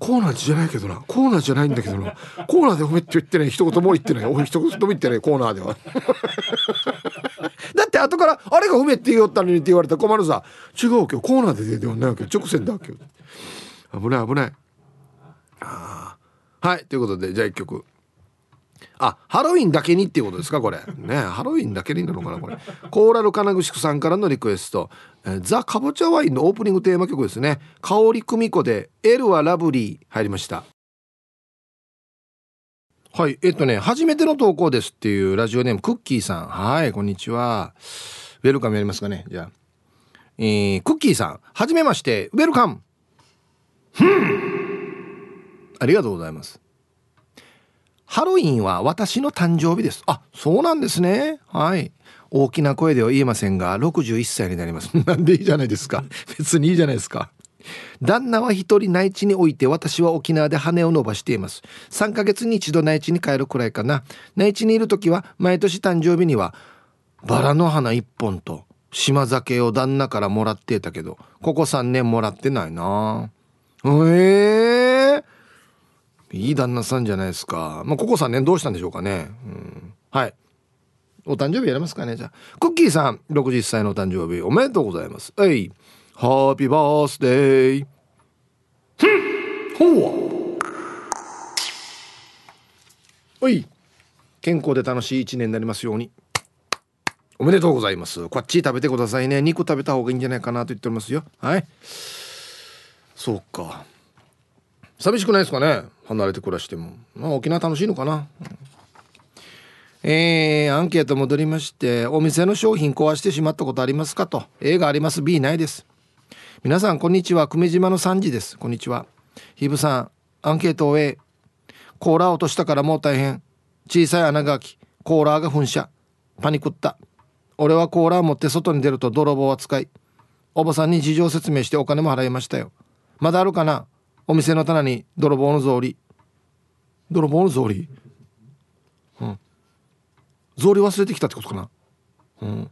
コーナーじゃないけどな。コーナーじゃないんだけどな。コーナーで褒めって言ってない一言も言ってない。俺一言も言ってない。コーナーでは。だって後からあれが褒めって言おったのにって言われた。ら困るさ違う今日コーナーで出てはないわけ直線だ今日危ない危ない。あはい。ということでじゃあ一曲。あハロウィンだけにっていうことですかこれ。ねハロウィンだけになのかなこれ。コーラル金具さんからのリクエスト。ザ・かぼちゃワインのオープニングテーマ曲ですね。香り久美子で「エルはラブリー」入りました。はいえっとね初めての投稿ですっていうラジオネームクッキーさん。はいこんにちは。ウェルカムやりますかね。じゃあ。えー、クッキーさん。はじめましてウェルカム。ありがとうございます。ハロウィンは私の誕生日です。あ、そうなんですね。はい。大きな声では言えませんが、61歳になります。(laughs) なんでいいじゃないですか。別にいいじゃないですか。旦那は一人内地において私は沖縄で羽を伸ばしています。3ヶ月に一度内地に帰るくらいかな。内地にいる時は毎年誕生日にはバラの花一本と島酒を旦那からもらってたけど、ここ3年もらってないな。ええー？いい旦那さんじゃないですか。まあ、ここ3年どうしたんでしょうかね。うん、はい。お誕生日やりますかね、じゃあ。クッキーさん、60歳のお誕生日おめでとうございます。はい。ハッピーバースデー。ほうおい。健康で楽しい一年になりますように。おめでとうございます。こっち食べてくださいね。肉食べた方がいいんじゃないかなと言っておりますよ。はい。そうか。寂しくないですかね離れて暮らしても、まあ、沖縄楽しいのかな、うん、えー、アンケート戻りましてお店の商品壊してしまったことありますかと。A があります。B ないです。皆さんこんにちは。久米島の3時です。こんにちは。ひぶさんアンケートを A コーラー落としたからもう大変。小さい穴が開きコーラが噴射。パニクった。俺はコーラー持って外に出ると泥棒扱い。おばさんに事情説明してお金も払いましたよ。まだあるかな？お店の棚に泥棒の草履。泥棒の草履？うん。草履忘れてきたってことかな？うん。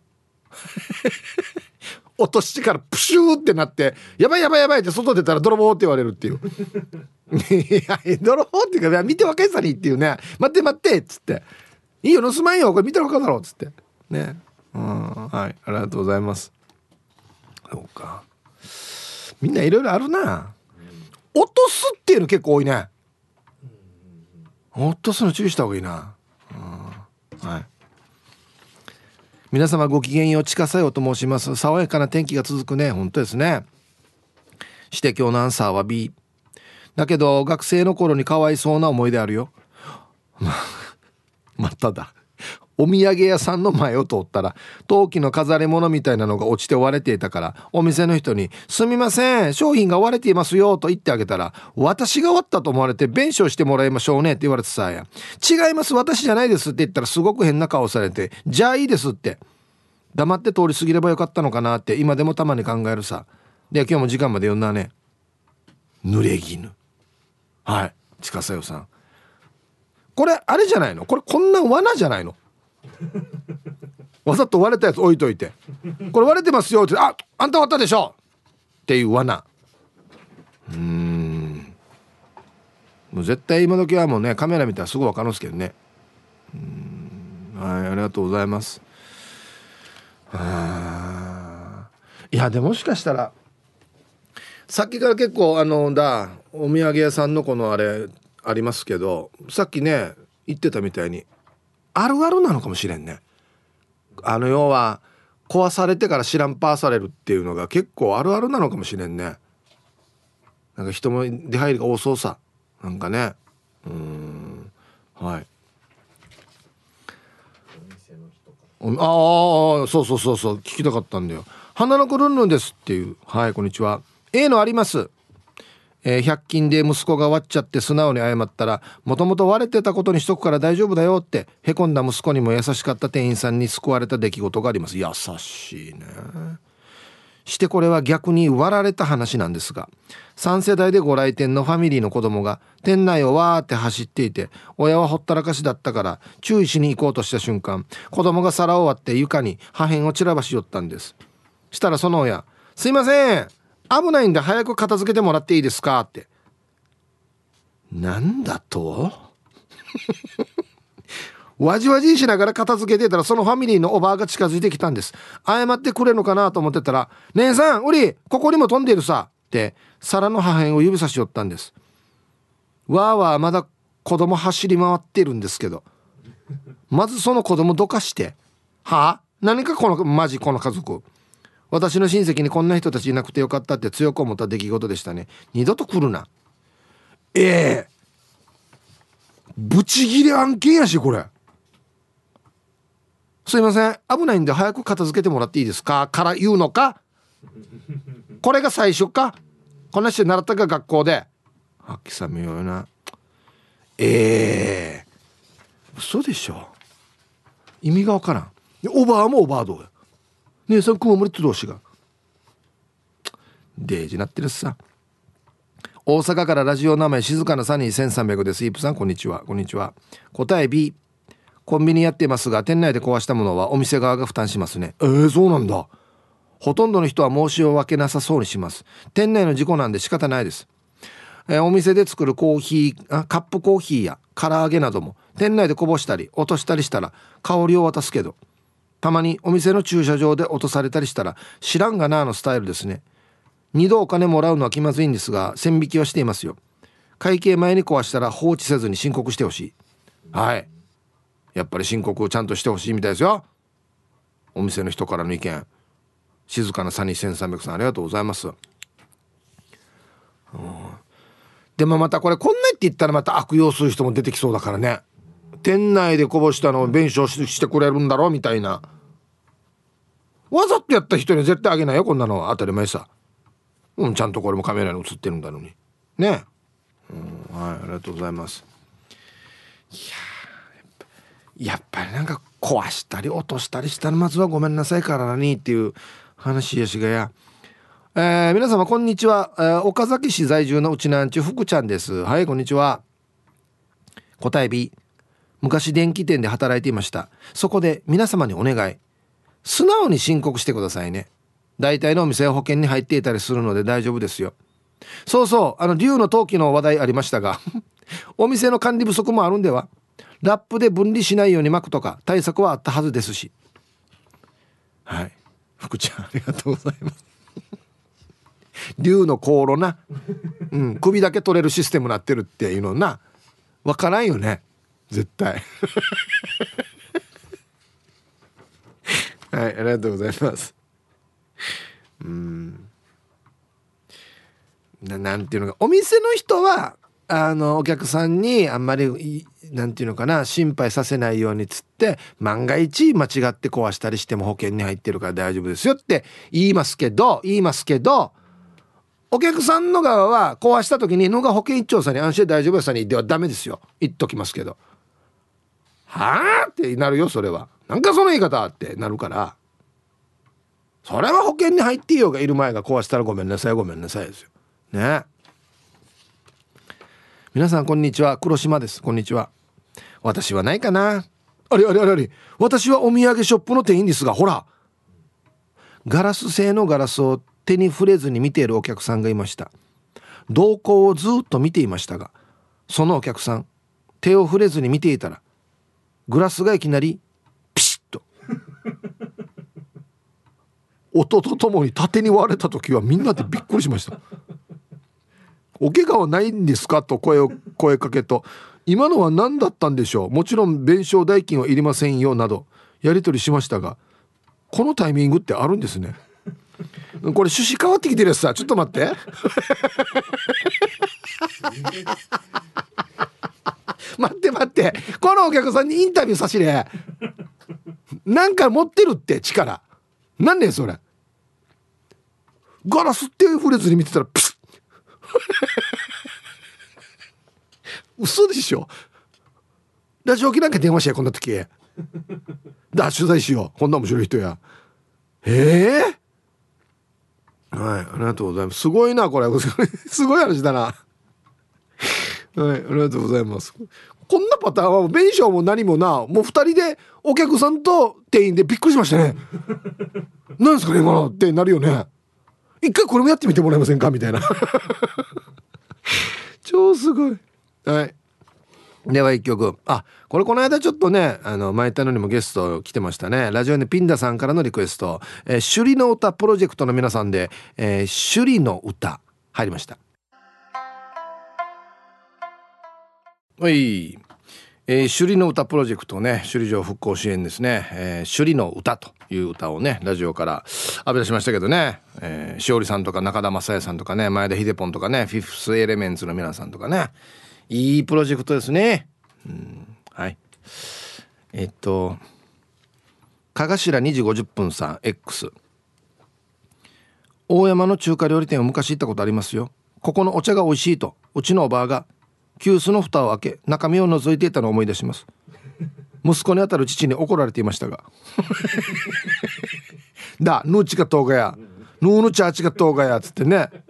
(laughs) 落としてからプシューってなってやばいやばいやばいって外出たら泥棒って言われるっていう。(laughs) いや泥棒っていうか見て分けさにっていうね。待って待ってっつって。いいよ盗まんよ。これ見て分かるだろっつって。ね。うん。はい。ありがとうございます。そうか。みんないろいろあるな。落とすっていうの結構多いね。落とすの注意した方がいいな、うん、はい。皆様ごきげんよう近さよと申します。爽やかな天気が続くね。本当ですね。して今日のアンサーは B だけど学生の頃にかわいそうな思い出あるよ。(laughs) まただお土産屋さんの前を通ったら陶器の飾り物みたいなのが落ちて割れていたからお店の人に「すみません商品が割れていますよ」と言ってあげたら「私が割ったと思われて弁償してもらいましょうね」って言われてさや「違います私じゃないです」って言ったらすごく変な顔されて「じゃあいいです」って黙って通り過ぎればよかったのかなって今でもたまに考えるさ。で今日も時間まで読んだね濡れ衣はい近さよさんこれあれじゃないの？これこんな罠じゃないの？(laughs) わざと割れたやつ置いといて「これ割れてますよ」って「ああんた割ったでしょ」っていう罠。うん。もう絶対今時はもうねカメラ見たらすぐ分かるんですけどね。うん。はいありがとうございます。いやでもしかしたらさっきから結構あのだお土産屋さんのこのあれありますけどさっきね言ってたみたいにあるあるなのかもしれんね。あの要は壊されてから知らんぱーされるっていうのが結構あるあるなのかもしれんね。なんか人も出入りが多そうさ。なんかね。うん。はい。ああそうそうそうそう。聞きたかったんだよ。花の子ルンルンですっていう。はいこんにちは。A のあります。えー、100均で息子が割っちゃって素直に謝ったらもともと割れてたことにしとくから大丈夫だよってへこんだ息子にも優しかった店員さんに救われた出来事があります。優しいね。してこれは逆に割られた話なんですが3世代でご来店のファミリーの子供が店内をわーって走っていて親はほったらかしだったから注意しに行こうとした瞬間子供が皿を割って床に破片を散らばしよったんです。したらその親「すいません危ないんで早く片付けてもらっていいですか？って。なんだと？(laughs) わじわじしながら片付けてたらそのファミリーのおばあが近づいてきたんです。謝ってくれるのかなと思ってたら「姉さんうりここにも飛んでるさ」って皿の破片を指差し寄ったんです。わーわーまだ子供走り回ってるんですけど。まずその子供どかして。はあ？何かこのマジこの家族。私の親戚にこんな人たちいなくてよかったって強く思った出来事でしたね。二度と来るな。ええ。ー、ブチギレ案件やしこれ。すいません。危ないんで早く片付けてもらっていいですか？から言うのか？これが最初か？こんな人習ったか学校で。秋雨よな。ええ。ー、嘘でしょ。意味がわからん。おばあもおばあどうや。姉さん雲森と同士がデージなってるさ。大阪からラジオ名前静かなサニー1300ですイープさんこんにちは。こんにちは。答え B コンビニやっていますが店内で壊したものはお店側が負担しますね。えー、そうなんだ。ほとんどの人は申し訳なさそうにします。店内の事故なんで仕方ないです、えー、お店で作るコーヒーあカップコーヒーや唐揚げなども店内でこぼしたり落としたりしたら香りを渡すけど。たまにお店の駐車場で落とされたりしたら知らんがなのスタイルですね。2度お金もらうのは気まずいんですが線引きはしていますよ。会計前に壊したら放置せずに申告してほしい。はい。やっぱり申告をちゃんとしてほしいみたいですよ。お店の人からの意見。静かなサニー1300さんありがとうございます、うん、でもまたこれこんなって言ったらまた悪用する人も出てきそうだからね。店内でこぼしたのを弁償してくれるんだろうみたいな。わざとやった人に絶対あげないよこんなのは。当たり前さ。うんちゃんとこれもカメラに映ってるんだのに。ね。うんはいありがとうございます。いややっぱりなんか壊したり落としたりしたらまずはごめんなさいからにっていう話やしがや。えー、皆様こんにちは、えー、岡崎市在住のうちなんちゅ福ちゃんです。はいこんにちは。答え B 昔電気店で働いていました。そこで皆様にお願い。素直に申告してくださいね。大体のお店は保険に入っていたりするので大丈夫ですよ。そうそうあの竜の陶器の話題ありましたが (laughs) お店の管理不足もあるんではラップで分離しないように巻くとか対策はあったはずですし。はい。福ちゃんありがとうございます。竜の香炉な、うん、首だけ取れるシステムなってるっていうのな。分からんよね。絶対。はいありがとうございます。うん。なんていうのか。お店の人はあのお客さんにあんまりなんていうのかな心配させないようにつって万が一間違って壊したりしても保険に入ってるから大丈夫ですよって言いますけど言いますけどお客さんの側は壊した時に野が保険一丁さんに安心大丈夫やさにではダメですよ。言っときますけど。はあってなるよそれは。なんかその言い方ってなるから。それは保険に入っていようがいる前が壊したらごめんなさいごめんなさいですよ。ね。皆さんこんにちは。黒島です。こんにちは。私はないかな。あれあれあれあれ。私はお土産ショップの店員ですがほら。ガラス製のガラスを手に触れずに見ているお客さんがいました。動向をずっと見ていましたがそのお客さん手を触れずに見ていたらグラスがいきなりピシッと。(laughs) 音とともに縦に割れた時はみんなでびっくりしました。お怪我はないんですか？と声を声かけと。今のは何だったんでしょう？もちろん弁償代金はいりませんよなどやり取りしましたがこのタイミングってあるんですね。これ趣旨変わってきてるやつさちょっと待って (laughs) 待って待って。このお客さんにインタビューさしれ。なんか持ってるって力。なんねそれ。ガラスって触れずに見てたらプス。ッ (laughs) 嘘でしょ。ラジオ機なんか電話しやこんな時。だ取材しよう。こんな面白い人や。ええ。ー、はいありがとうございます。すごいなこれ。(laughs) すごい話だな。はいありがとうございます。こんなパターンは弁償も何もなもう2人でお客さんと店員でびっくりしましたね。何ですかね今のってなるよね。一回これもやってみてもらえませんか？みたいな。(laughs) 超すごい。はい。では一曲。あこれこの間ちょっとねあの前田のにもゲスト来てましたね。ラジオネピンダさんからのリクエスト「えー、首里の歌プロジェクト」の皆さんで「えー、首里の歌」入りました。はい。えー、首里の歌プロジェクトね首里城復興支援ですね、えー、首里の歌という歌をねラジオから浴び出しましたけどね、えー、しおりさんとか中田雅也さんとかね前田秀ポンとかねフィフスエレメンツの皆さんとかね。いいプロジェクトですね。うん。はい。えっとかがしら2時50分さん X 大山の中華料理店を昔行ったことありますよ。ここのお茶が美味しいとうちのおばあが急須の蓋を開け中身を覗いていたのを思い出します。息子にあたる父に怒られていましたが。(laughs) だぬちかとうがや。ぬーぬちゃちかとうがや。つってね。(laughs)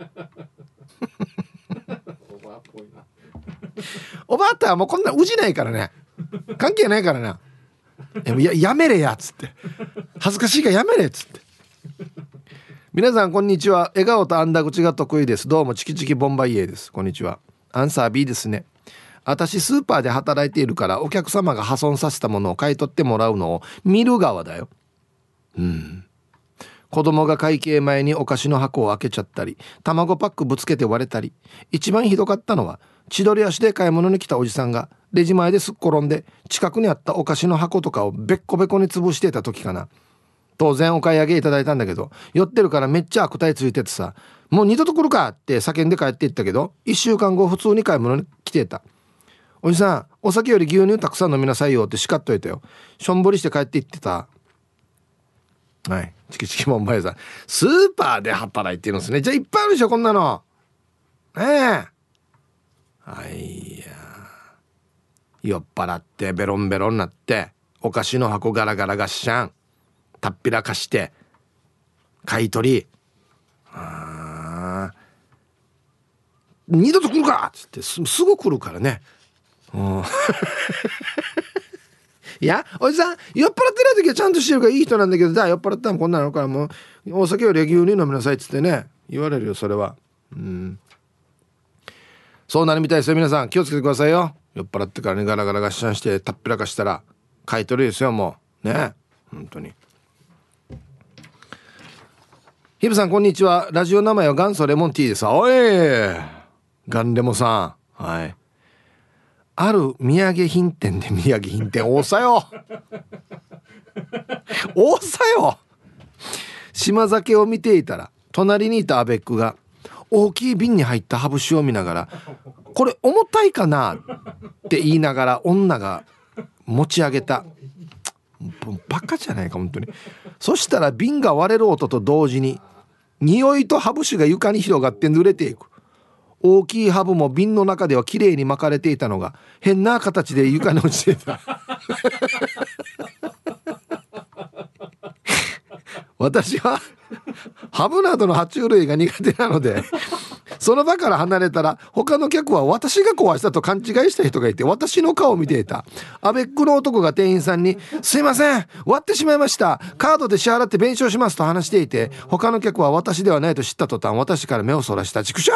おばあたはもうこんなうじないからね。関係ないからな。ややめれや。っつって。恥ずかしいからやめれ。っつって。皆さんこんにちは。笑顔とあんだ口が得意です。どうもチキチキボンバイエーです。こんにちはアンサー B ですね。私スーパーで働いているからお客様が破損させたものを買い取ってもらうのを見る側だよ。うん。子供が会計前にお菓子の箱を開けちゃったり卵パックぶつけて割れたり一番ひどかったのは千鳥足で買い物に来たおじさんがレジ前ですっ転んで近くにあったお菓子の箱とかをべっこべこに潰してた時かな。当然お買い上げいただいたんだけど酔ってるからめっちゃ悪態ついててさもう二度と来るかって叫んで帰っていったけど1週間後普通に買い物に来てた。おじさんお酒より牛乳たくさん飲みなさいよって叱っといたよ。しょんぼりして帰っていってた。はい。チキチキもんばやさん。スーパーで働いてるんですね。じゃあいっぱいあるでしょこんなの。ねえ。はいや。酔っ払ってベロンベロンになってお菓子の箱ガラガラガッシャン。たっぴらかして買い取りあ二度と来るかっつってすぐ来るからね。うん (laughs) いや、おじさん、酔っ払ってない時はちゃんとしてるからいい人なんだけど、だ酔っ払ったらこんなのからもう、お酒より牛乳飲みなさいっつってね、言われるよ、それは。うん。そうなるみたいですよ、皆さん。気をつけてくださいよ。酔っ払ってからね、ガラガラガッシャンして、たっぴらかしたら、買い取りですよ、もう。ね。本当に。ヒブさんこんにちは。ラジオ名前は元祖レモンティーです。おいガンレモさん。はい。ある土産品店で土産品店。多さよ。(laughs) 多さよ。島酒を見ていたら隣にいたアベックが大きい瓶に入ったハブ酒を見ながら「これ重たいかな?」って言いながら女が持ち上げたバカじゃないか本当に。そしたら瓶が割れる音と同時に匂いとハブ酒が床に広がって濡れていく。大きいハブも瓶の中ではきれいに巻かれていたのが変な形で床に落ちてた。私はハブなどの爬虫類が苦手なのでその場から離れたら他の客は私が壊したと勘違いした人がいて私の顔を見ていた。アベックの男が店員さんに「すいません割ってしまいました。カードで支払って弁償します」と話していて他の客は私ではないと知った途端私から目をそらした。畜生!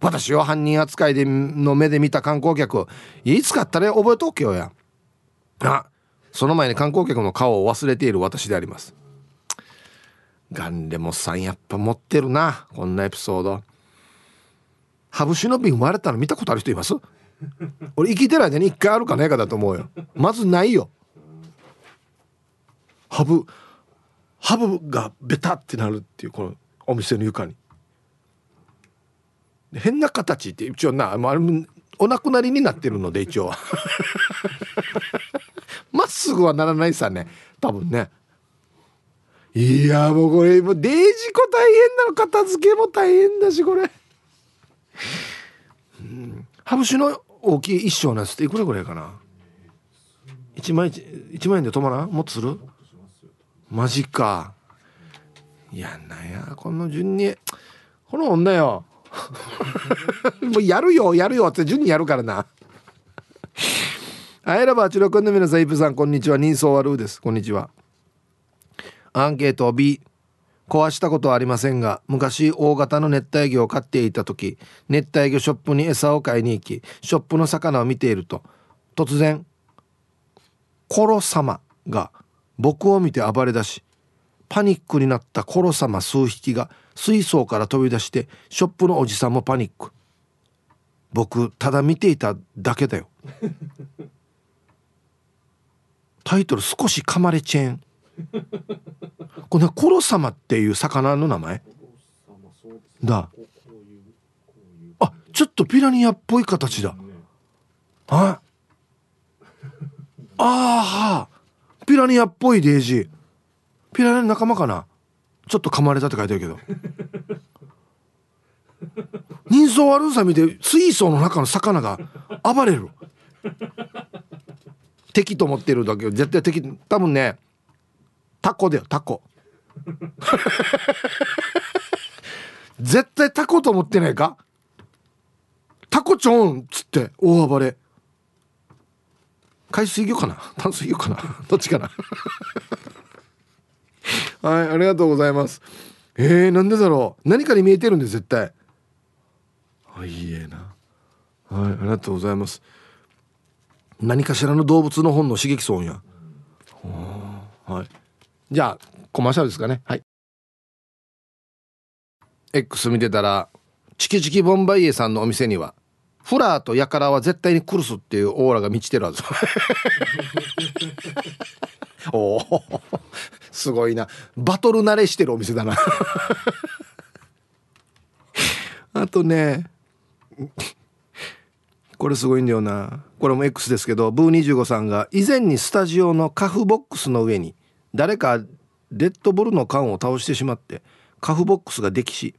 私を犯人扱いでの目で見た観光客いつかったら覚えておけよや。あその前に観光客の顔を忘れている私であります。ガンレモさんやっぱ持ってるなこんなエピソード。ハブ酒の瓶割れたの見たことある人います？(laughs) 俺生きてる間に一回あるかないかだと思うよ。まずないよ。ハブハブがベタってなるっていうこのお店の床に。変な形って一応な、まあ、お亡くなりになってるので一応 (laughs) まっすぐはならないさね多分ね。いやもうこれもうデージコ大変なの片付けも大変だしこれ。うん。ハブ酒の大きい一升のやつっていくらぐらいかな？1万円1万円で止まらん？もっとする？マジか。いやなやこの順に。この女よ。(laughs) もうやるよやるよって順にやるからな。あいらばあちろくんの皆さんイプさんこんにちは。人相悪うです。こんにちは。アンケート B 壊したことはありませんが昔大型の熱帯魚を飼っていた時熱帯魚ショップに餌を買いに行きショップの魚を見ていると突然コロ様が僕を見て暴れ出しパニックになったコロ様数匹が水槽から飛び出してショップのおじさんもパニック。僕ただ見ていただけだよ。タイトル少し噛まれチェーン。(laughs) これコロ様っていう魚の名前？だ。あちょっとピラニアっぽい形だ。あ？(laughs) あピラニアっぽいデージ。ピラニアの仲間かな？ちょっと噛まれたって書いてあるけど。(laughs) 人相悪さ見て水槽の中の魚が暴れる。敵と思ってるだけ。絶対敵多分ねタコだよタコ。絶対タコと思ってないか？タコちょんっつって大暴れ。海水魚かな？淡水魚かな？(laughs) どっちかな？(laughs) はいありがとうございます。えー、なんでだろう？何かに見えてるんで絶対。あいいえな。はいありがとうございます。何かしらの動物の本の刺激損や。はい。じゃあコマーシャルですかね。はい。X 見てたらチキチキボンバイエさんのお店にはフラーとヤカラは絶対にクルスっていうオーラが満ちてるはず。(laughs) おおすごいな。バトル慣れしてるお店だな。(laughs) あとねこれすごいんだよな。これも X ですけどブー25さんが以前にスタジオのカフボックスの上に誰かレッドブルの缶を倒してしまってカフボックスが溺死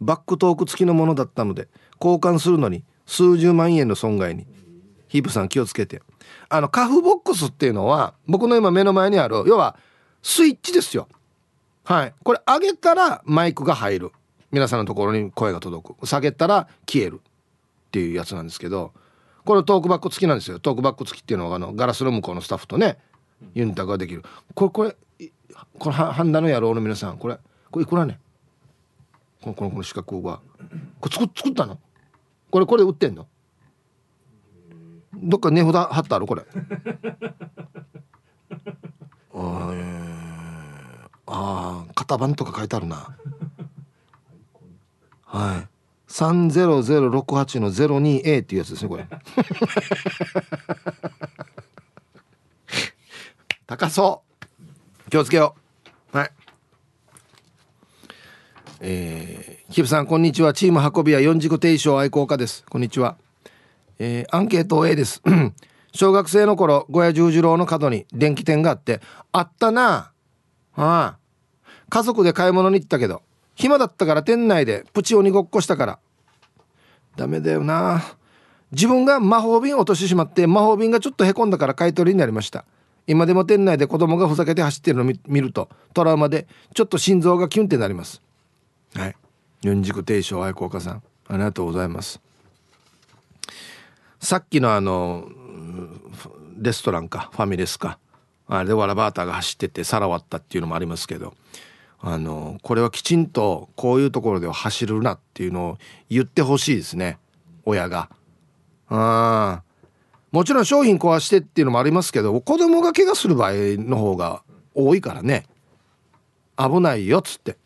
バックトーク付きのものだったので交換するのに数十万円の損害に。ヒープさん気をつけて。あのカフボックスっていうのは僕の今目の前にある要はスイッチですよ。はい。これ上げたらマイクが入る。皆さんのところに声が届く。下げたら消える。っていうやつなんですけどこれトークバック付きなんですよ。トークバック付きっていうのはあのガラスの向こうのスタッフとねユニタができる。これこれこれハンダの野郎の皆さんこれこれいくらねこのこのこの四角はこれ作作ったの？これこれ売ってんの？どっか値札貼ってあるこれ。(laughs) あ、えー、あ型番とか書いてあるな。はい。30068の 02A っていうやつですねこれ。(laughs) 高そう。気をつけよう。はい。えー、キプさんこんにちは。チーム運び屋四軸定称愛好家です。こんにちは。えー、アンケート A です。(clears throat) 小学生の頃小屋十字路の角に電気店があってあったな。ああ。家族で買い物に行ったけど暇だったから店内でプチ鬼ごっこしたから。ダメだよな。自分が魔法瓶落としてしまって魔法瓶がちょっとへこんだから買い取りになりました今でも店内で子供がふざけて走ってるのを見るとトラウマでちょっと心臓がキュンってなります。はい。四軸定称愛好家さんありがとうございます。さっきのあのレストランかファミレスかあれでわらバーターが走ってて皿割ったっていうのもありますけどあのこれはきちんとこういうところでは走るなっていうのを言ってほしいですね親が。あもちろん商品壊してっていうのもありますけど子供が怪我する場合の方が多いからね危ないよっつって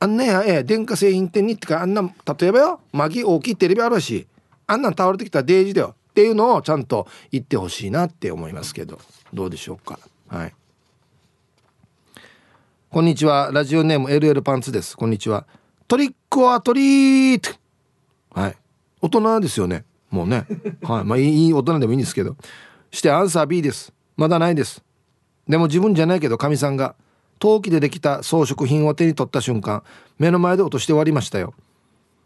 あんなやええ電化製品店にってかあんな例えばよマギ大きいテレビあるしあんなん倒れてきたらデージだよっていうのをちゃんと言ってほしいなって思いますけどどうでしょうかはいこんにちは。ラジオネーム LL パンツです。こんにちは。トリックはトリートはい。大人ですよね。もうね。はい。まあいい大人でもいいんですけど。してアンサー B です。まだないです。でも自分じゃないけど、かみさんが陶器でできた装飾品を手に取った瞬間、目の前で落として終わりましたよ。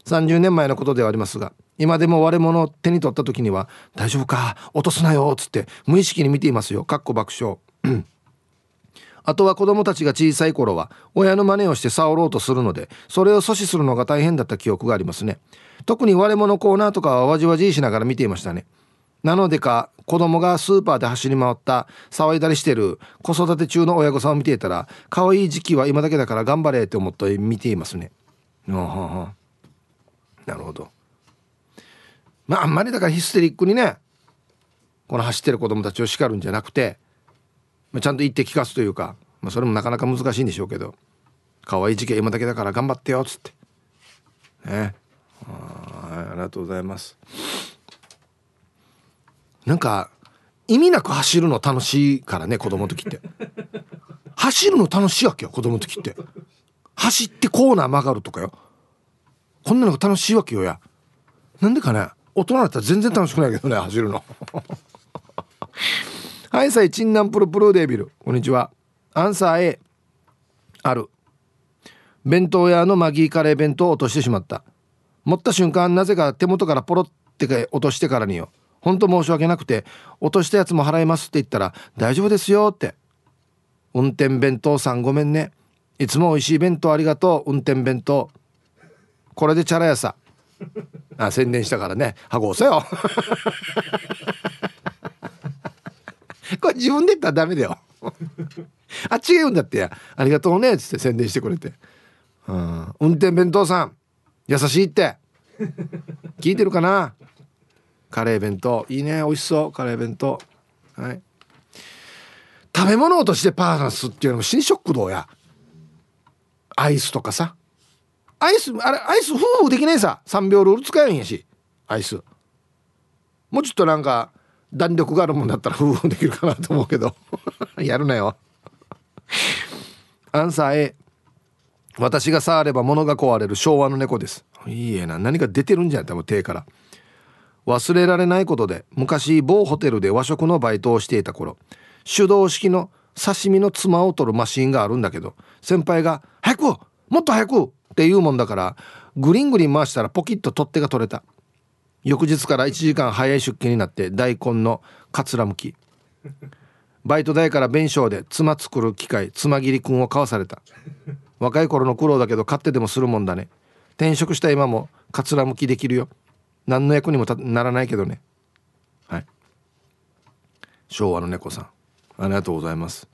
30年前のことではありますが、今でも割れ物を手に取った時には、大丈夫か？落とすなよつって無意識に見ていますよ。かっこ爆笑。あとは子供たちが小さい頃は親の真似をして触ろうとするのでそれを阻止するのが大変だった記憶がありますね特に割れ物コーナーとかはわじわじしながら見ていましたねなのでか子供がスーパーで走り回った騒いだりしてる子育て中の親御さんを見ていたら可愛い時期は今だけだから頑張れって思って見ていますね。なるほど。まああんまりだからヒステリックにねこの走ってる子供たちを叱るんじゃなくて、まあ、ちゃんと言って聞かすというか、まあ、それもなかなか難しいんでしょうけど可愛い時期は今だけだから頑張ってよっつって。ね。あありがとうございます。なんか意味なく走るの楽しいからね子供の時って。走るの楽しいわけよ子供の時って。走ってコーナー曲がるとかよ。こんなのが楽しいわけよや。なんでかね大人だったら全然楽しくないけどね走るの。はいさいチンナンプルプルデビル。こんにちは。アンサー A ある。弁当屋のマギーカレー弁当を落としてしまった。持った瞬間なぜか手元からポロって落としてからによ。ほんと申し訳なくて落としたやつも払いますって言ったら大丈夫ですよって。運転弁当さんごめんね。いつも美味しい弁当ありがとう運転弁当。これでチャラやさ。あ宣伝したからね。はごせよ。これ自分で言ったらダメだよ。(laughs) あっち言うんだってや。ありがとうね。っつって宣伝してくれて、うん、運転弁当さん。優しいって。聞いてるかな？カレー弁当。いいね。美味しそう。カレー弁当。はい。食べ物としてパーナスっていうのも新食堂や。アイスとかさ。アイスあれアイス夫婦できないさ。3秒ルール使えんやし。アイス。もうちょっとなんか弾力があるもんだったら夫婦できるかなと思うけど。(laughs) やるなよ。アンサー A 私が触れば物が壊れる。昭和の猫です。いいえな。何か出てるんじゃない？多分手から。忘れられないことで。昔某ホテルで和食のバイトをしていた頃。手動式の刺身のつまを取るマシンがあるんだけど。先輩が「早くもっと早く!」って言うもんだからグリングリン回したらポキッと取っ手が取れた。翌日から1時間早い出勤になって大根のかつらむき。バイト代から弁償で妻作る機械妻切りくんを買わされた。若い頃の苦労だけど買ってでもするもんだね。転職した今もかつらむきできるよ。何の役にもならないけどね。はい。昭和の猫さん。ありがとうございます。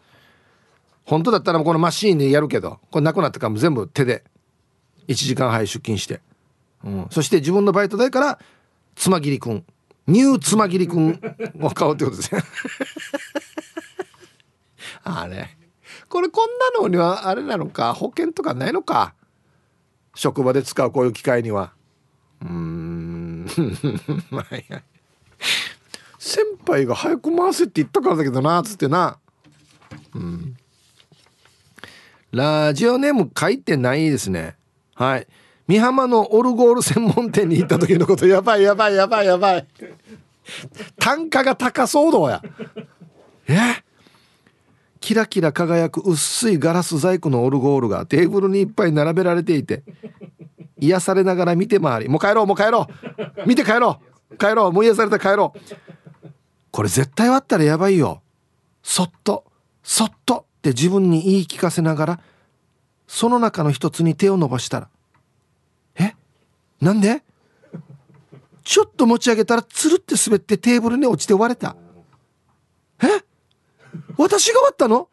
本当だったらこのマシーンでやるけどこれなくなってからも全部手で。1時間早い出勤して、うん、そして自分のバイト代からつまぎりくんニューつまぎりくんを買うってことですね。(laughs) あれ。これこんなのにはあれなのか。保険とかないのか。職場で使うこういう機械には。うん。(laughs) 先輩が早く回せって言ったからだけどなつってな。うん。ラジオネーム書いてないですね。はい美浜のオルゴール専門店に行った時のことやばいやばいやばいやばい。単価が高そうどうや。え？キラキラ輝く薄いガラス細工のオルゴールがテーブルにいっぱい並べられていて癒されながら見て回りもう帰ろうもう帰ろう。見て帰ろう。帰ろう。もう癒された帰ろう。これ絶対割ったらやばいよ。そっとそっとって自分に言い聞かせながらその中の一つに手を伸ばしたらなんで？ちょっと持ち上げたらつるって滑ってテーブルに落ちて割れた。え？私が割ったの？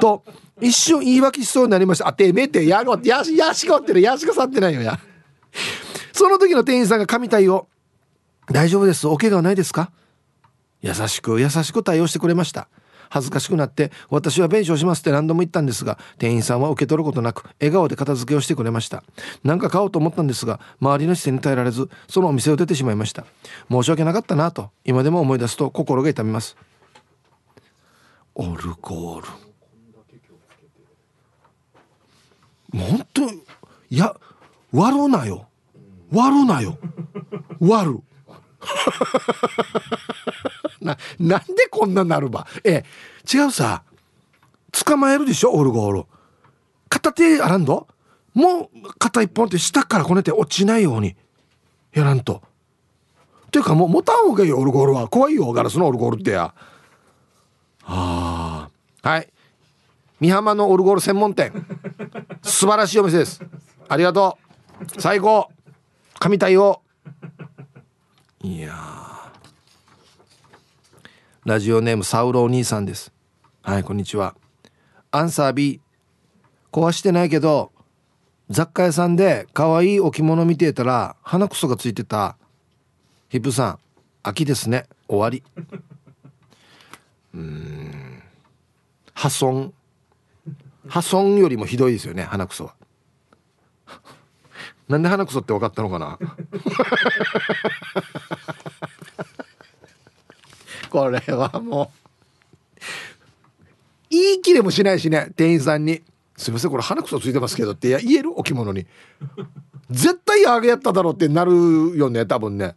と一瞬言い訳しそうになりました。あてめえてやごやしやしごってる。やしごさってないよや。その時の店員さんが神対応。大丈夫です。お怪我はないですか？優しく優しく対応してくれました。恥ずかしくなって私は弁償しますって何度も言ったんですが店員さんは受け取ることなく笑顔で片付けをしてくれました何か買おうと思ったんですが周りの視線に耐えられずそのお店を出てしまいました申し訳なかったなと今でも思い出すと心が痛みます。オルゴール。もう本当いや割るなよ。割るなよ。割る。ななんでこんななるば？え違うさ。捕まえるでしょ？オルゴール。片手あらんど？もう片一本って下からこねて落ちないように。やらんと。っていうかもう持たん方がいいよオルゴールは。怖いよガラスのオルゴールってや。あはい。美浜のオルゴール専門店。素晴らしいお店です。ありがとう。最高。神対応。いやラジオネームサウロお兄さんです。はいこんにちは。アンサー B 壊してないけど雑貨屋さんで可愛い置物見てたら鼻くそがついてた。ヒップさん秋ですね。終わり。うん。破損。破損よりもひどいですよね鼻くそは。なんで鼻くそって分かったのかな？これはもう。言い切れもしないしね店員さんに「すいませんこれ鼻くそついてますけど」って言える？置物に。絶対あげやっただろうってなるよね多分ね。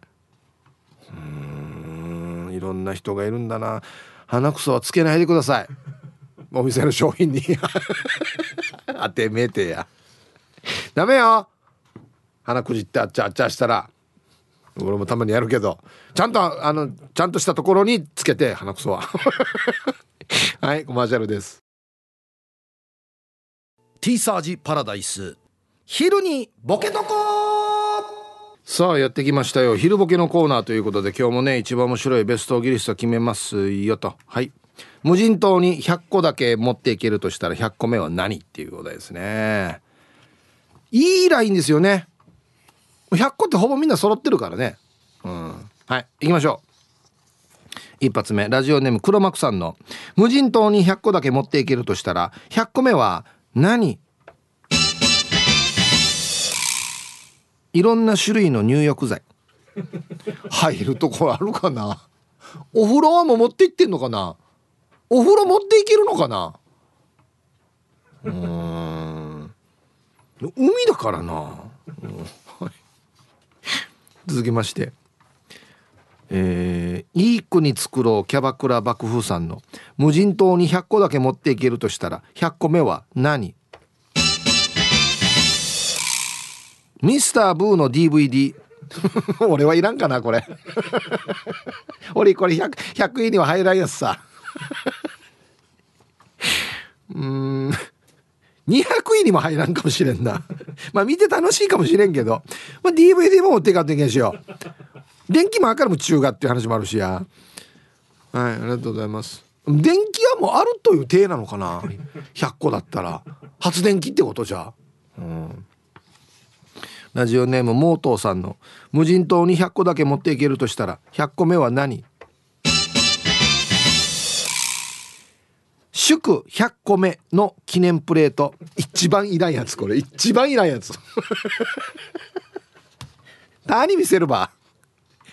うんいろんな人がいるんだな。鼻くそはつけないでください。お店の商品に。(laughs) 当てめてや。ダメよ。鼻くじってあっちゃあっちゃしたら。俺もたまにやるけどちゃんとあのちゃんとしたところにつけて鼻くそは。(laughs) はいコマーシャルです。ティーサージパラダイス。昼にボケとこさあやってきましたよ。昼ボケのコーナーということで今日もね一番面白いベストギリスト決めますよと。はい。無人島に100個だけ持っていけるとしたら100個目は何っていうことですね。いいラインですよね100個ってほぼみんな揃ってるからね。うん。はい行きましょう。一発目。ラジオネーム黒幕さんの無人島に100個だけ持っていけるとしたら100個目は何？いろんな種類の入浴剤。入るとこあるかな？お風呂はもう持って行ってんのかな？お風呂持っていけるのかな？うん。海だからな、うん、続きましてえー、いい国作ろうキャバクラ幕府さんの無人島に100個だけ持っていけるとしたら100個目は何？ミスターブーの DVD (laughs) 俺はいらんかなこれ。(laughs) 俺これ 100, 100位には入らんやつさ。(laughs) うん。200位にも入らんかもしれんな。(laughs) まあ見て楽しいかもしれんけど、まあ、DVD も持っていかんといけんしよ。電気も明るも中華っていう話もあるしや。はいありがとうございます。電気はもうあるという体なのかな？100個だったら。発電機ってことじゃ。うん。ラジオネームモートーさんの。無人島に100個だけ持っていけるとしたら100個目は何？祝100個目の記念プレート。一番いらんやつこれ。一番いらんやつ。(laughs) 何見せるば？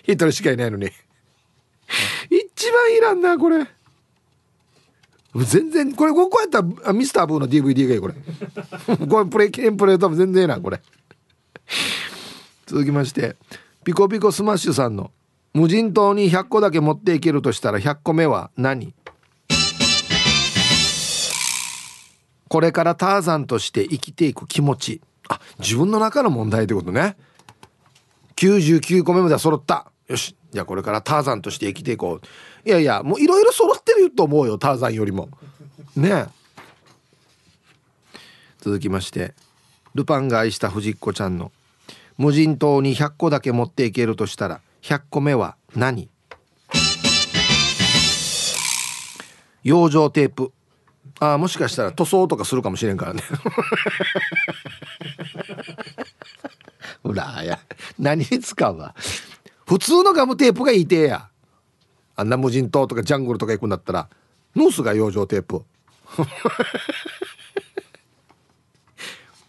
一人しかいないのに。一番いらんなこれ。全然これこうやったらミスターブーの DVD がいいこれ。(laughs) これプレイ記念プレートも全然いいなこれ。続きましてピコピコスマッシュさんの無人島に100個だけ持っていけるとしたら100個目は何？これからターザンとして生きていく気持ち。あ自分の中の問題ってことね。99個目までは揃った。よし。じゃあこれからターザンとして生きていこう。いやいやもういろいろ揃ってると思うよターザンよりも。ね続きまして。ルパンが愛した藤子ちゃんの。無人島に100個だけ持っていけるとしたら100個目は何？養生テープ。ああもしかしたら塗装とかするかもしれんからね。ほらや。何に使うわ。普通のガムテープがいいてや。あんな無人島とかジャングルとか行くんだったらノースが養生テープ (laughs)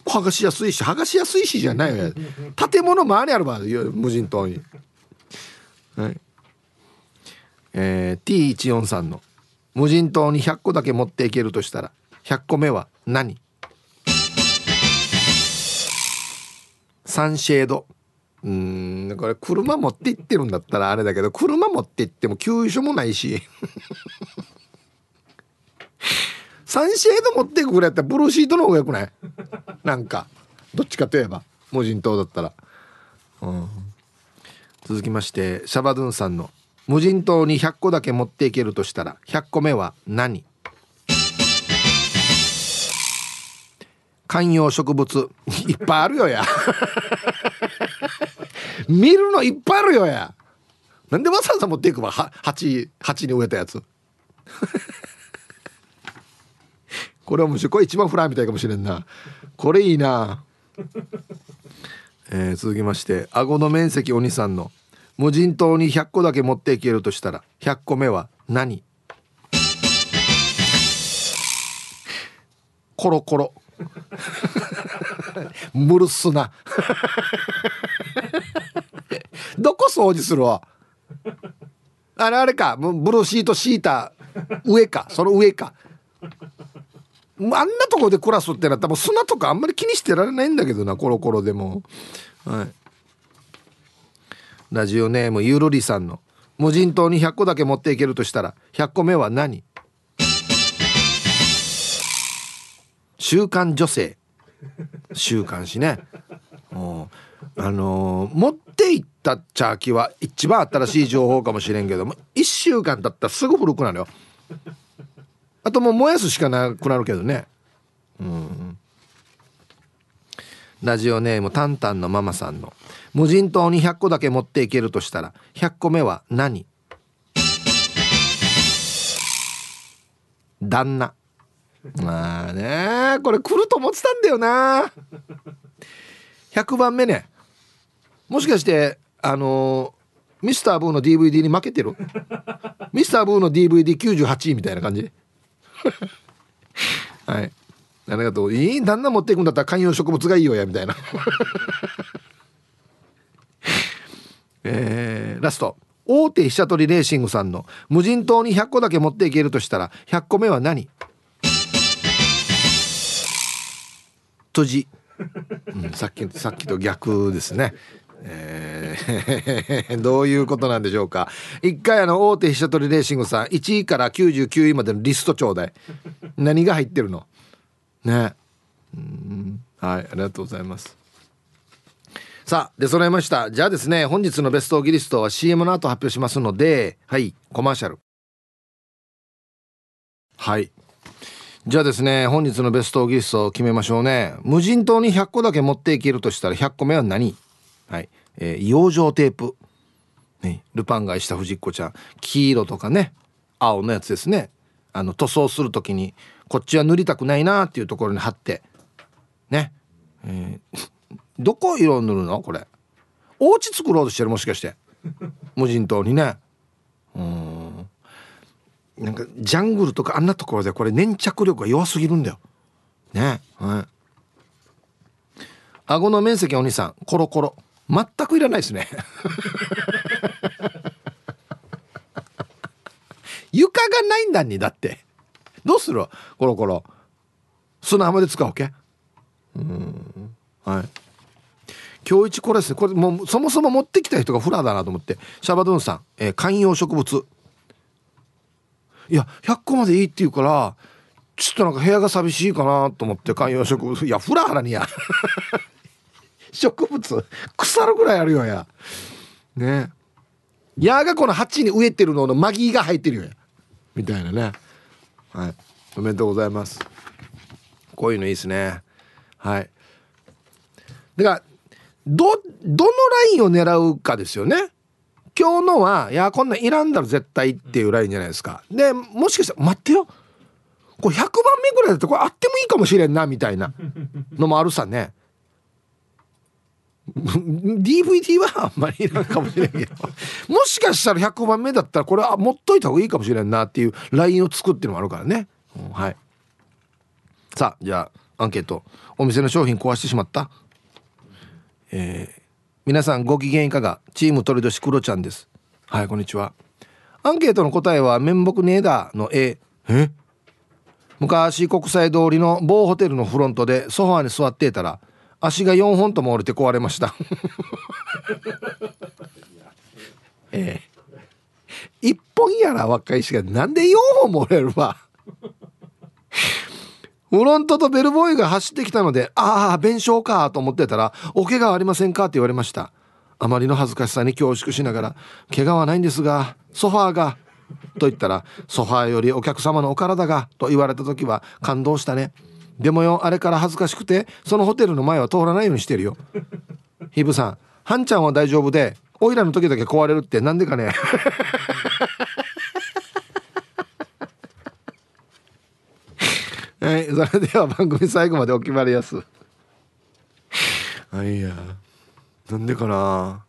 剥がしやすいし剥がしやすいしじゃないよ。建物周りあるわ無人島に。はい。えー、T143 の。無人島に100個だけ持っていけるとしたら100個目は何？サンシェード。うんこれ車持って行ってるんだったらあれだけど車持って行っても給油所もないし。(laughs) サンシェード持っていくぐらいやったらブルーシートの方がよくない？なんかどっちかといえば無人島だったら、うん、続きましてシャバドゥンさんの無人島に100個だけ持っていけるとしたら100個目は何？観葉植物 (laughs) いっぱいあるよや。(laughs) 見るのいっぱいあるよや。なんでわざわざ持っていくば鉢鉢に植えたやつ。(laughs) これはむしろこれ一番フライみたいかもしれんな。これいいな。えー、続きまして顎の面積お兄さんの。無人島に100個だけ持っていけるとしたら100個目は何？コロコロ。(laughs) ムルスな (laughs) どこ掃除するわ？あれあれか。ブルーシート敷いた上か。その上か。あんなとこで暮らすってなったら砂とかあんまり気にしてられないんだけどなコロコロでも。はい。ラジオネームゆるりさんの無人島に100個だけ持っていけるとしたら100個目は何？週刊女性。週刊誌ね。あのー、持っていったチャーキは一番新しい情報かもしれんけども1週間経ったらすぐ古くなるよ。あともう燃やすしかなくなるけどね。うん。ラジオネームタンタンのママさんの無人島に100個だけ持っていけるとしたら100個目は何？旦那。まあねこれ来ると思ってたんだよな。100番目ね。もしかしてあのー、ミスターブーの DVD に負けてる？ミスターブーの DVD98 位みたいな感じ？(laughs) はい。ありがとう。いい旦那持っていくんだったら観葉植物がいいよやみたいな。(laughs) えー、ラスト。大手飛車取りレーシングさんの無人島に100個だけ持っていけるとしたら100個目は何？とじ、うん、さっきさっきと逆ですね。えー、(laughs) どういうことなんでしょうか。一回あの大手飛車取りレーシングさん1位から99位までのリストちょうだい何が入ってるの？ね。うん。はいありがとうございます。さあ出揃いました。じゃあですね本日のベストオギリストは CM の後発表しますのではいコマーシャル。はい。じゃあですね本日のベストオギリストを決めましょうね。無人島に100個だけ持っていけるとしたら100個目は何？はい。えー、養生テープ。ねルパンがした藤子ちゃん。黄色とかね。青のやつですね。あの塗装する時にこっちは塗りたくないなっていうところに貼って。ね、えー、(laughs) どこ色塗るの？これ。お家作ろうとしてるもしかして。無人島にね。うん。なんかジャングルとかあんなところでこれ粘着力が弱すぎるんだよ。ね。はい。顎の面積お兄さんコロコロ。全くいらないですね。(laughs) 床がないんだにだって。どうする？コロコロ。砂浜で使うけ？うん。はい。今日一これですね。これもうそもそも持ってきた人がフラだなと思って。シャバドゥンさん、えー、観葉植物。いや100個までいいって言うからちょっとなんか部屋が寂しいかなと思って観葉植物。いやフラハラにや。(laughs) 植物。腐るぐらいあるよや。ね。やがこの鉢に植えてるののマギが入ってるよや。みたいなね。はい。おめでとうございます。こういうのいいですね。はい。だからどどのラインを狙うかですよね。今日のはいやこんなんいらんだろ絶対っていうラインじゃないですか。でもしかしたら待ってよ。これ100番目ぐらいだとこれあってもいいかもしれんなみたいなのもあるさね。(laughs) DVD はあんまりいらんかもしれんけど。もしかしたら100番目だったらこれは持っといた方がいいかもしれんなっていう LINE を作ってのもあるからね、うん、はい。さあじゃあアンケート。お店の商品壊してしまった。えー、皆さんご機嫌いかが？チーム鳥年クロちゃんです。はいこんにちは。アンケートの答えは面目ねえだの A え？昔国際通りの某ホテルのフロントでソファーに座っていたら足が4本とも折れて壊れました (laughs) ええ1本やら若いしがなんで4本も折れるわフロントとベルボーイが走ってきたので、ああ、弁償かと思ってたら、お怪我ありませんかって言われました。あまりの恥ずかしさに恐縮しながら、怪我はないんですが、ソファーが、と言ったら、ソファーよりお客様のお体が、と言われた時は感動したね。でもよあれから恥ずかしくてそのホテルの前は通らないようにしてるよ。ヒブさんハンちゃんは大丈夫でオイラの時だけ壊れるってなんでかね。はいそれでは番組最後までお決まりやす。はいやなんでかな。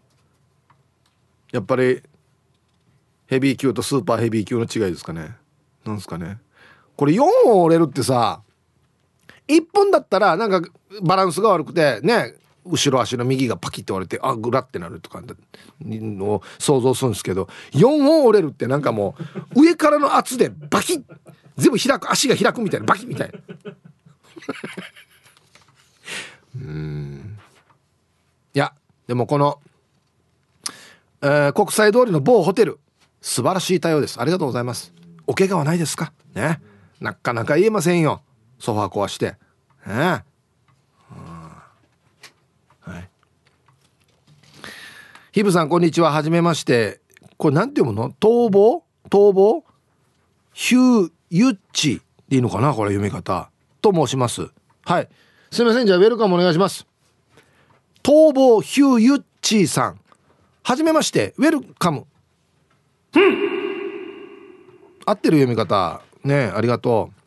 やっぱりヘビー級とスーパーヘビー級の違いですかね。なんですかね。これ4本折れるってさ1本だったらなんかバランスが悪くてね後ろ足の右がパキッて折れてあグラってなるとかを想像するんですけど4本折れるってなんかもう上からの圧でバキッ全部開く足が開くみたいなバキッみたいな。うん。いやでもこの、えー、国際通りの某ホテル素晴らしい対応です。ありがとうございます。お怪我はないですか？ね。なかなか言えませんよ。ソファー壊して。ね。はい。ヒブさんこんにちは。はじめまして。これなんて読むの？逃亡逃亡ヒューユッチでいいのかな？これ読み方。と申します。はい。すみません。じゃあウェルカムお願いします。逃亡ヒューユッチさん。はじめまして。ウェルカム。合ってる読み方。ねありがとう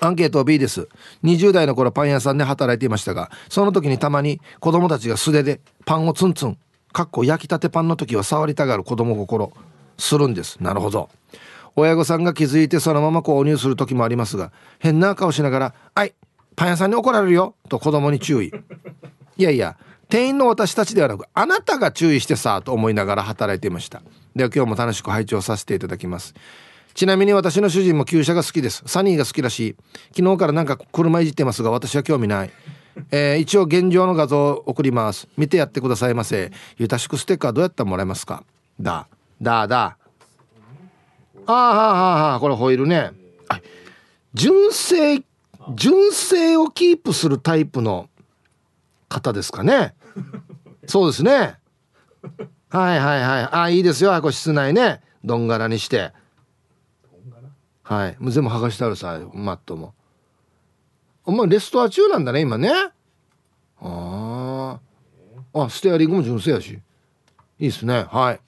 アンケート B です。20代の頃パン屋さんで働いていましたがその時にたまに子供たちが素手でパンをツンツンかっこ焼きたてパンの時は触りたがる子供心するんです。なるほど。親御さんが気づいてそのまま購入する時もありますが変な顔しながら「はいパン屋さんに怒られるよ」と子供に注意。いやいや店員の私たちではなくあなたが注意してさと思いながら働いていました。では今日も楽しく拝聴させていただきます。ちなみに私の主人も旧車が好きです。サニーが好きらしい昨日からなんか車いじってますが私は興味ない。えー、一応現状の画像を送ります。見てやってくださいませ。ゆたしくステッカーどうやったらもらえますか？だ。だだ。あーはあはあはあこれホイールね。純正純正をキープするタイプの方ですかね。そうですね。はいはいはい。あいいですよ。これ室内ね。どんがらにして。はい。もう全部剥がしてあるさマットも。お前レストア中なんだね今ね。ああステアリングも純正やし。いいっすね。はい。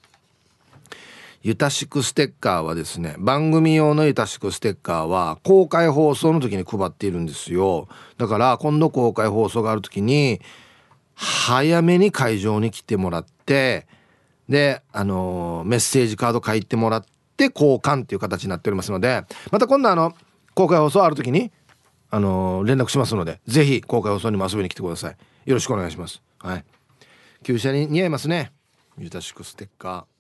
ゆたしくステッカーはですね番組用のゆたしくステッカーは公開放送の時に配っているんですよ。だから今度公開放送がある時に早めに会場に来てもらってであのー、メッセージカード書いてもらって交換っていう形になっておりますのでまた今度あの公開放送ある時にあのー、連絡しますのでぜひ公開放送にも遊びに来てください。よろしくお願いします。はい。旧車に似合いますね。ゆたしくステッカー。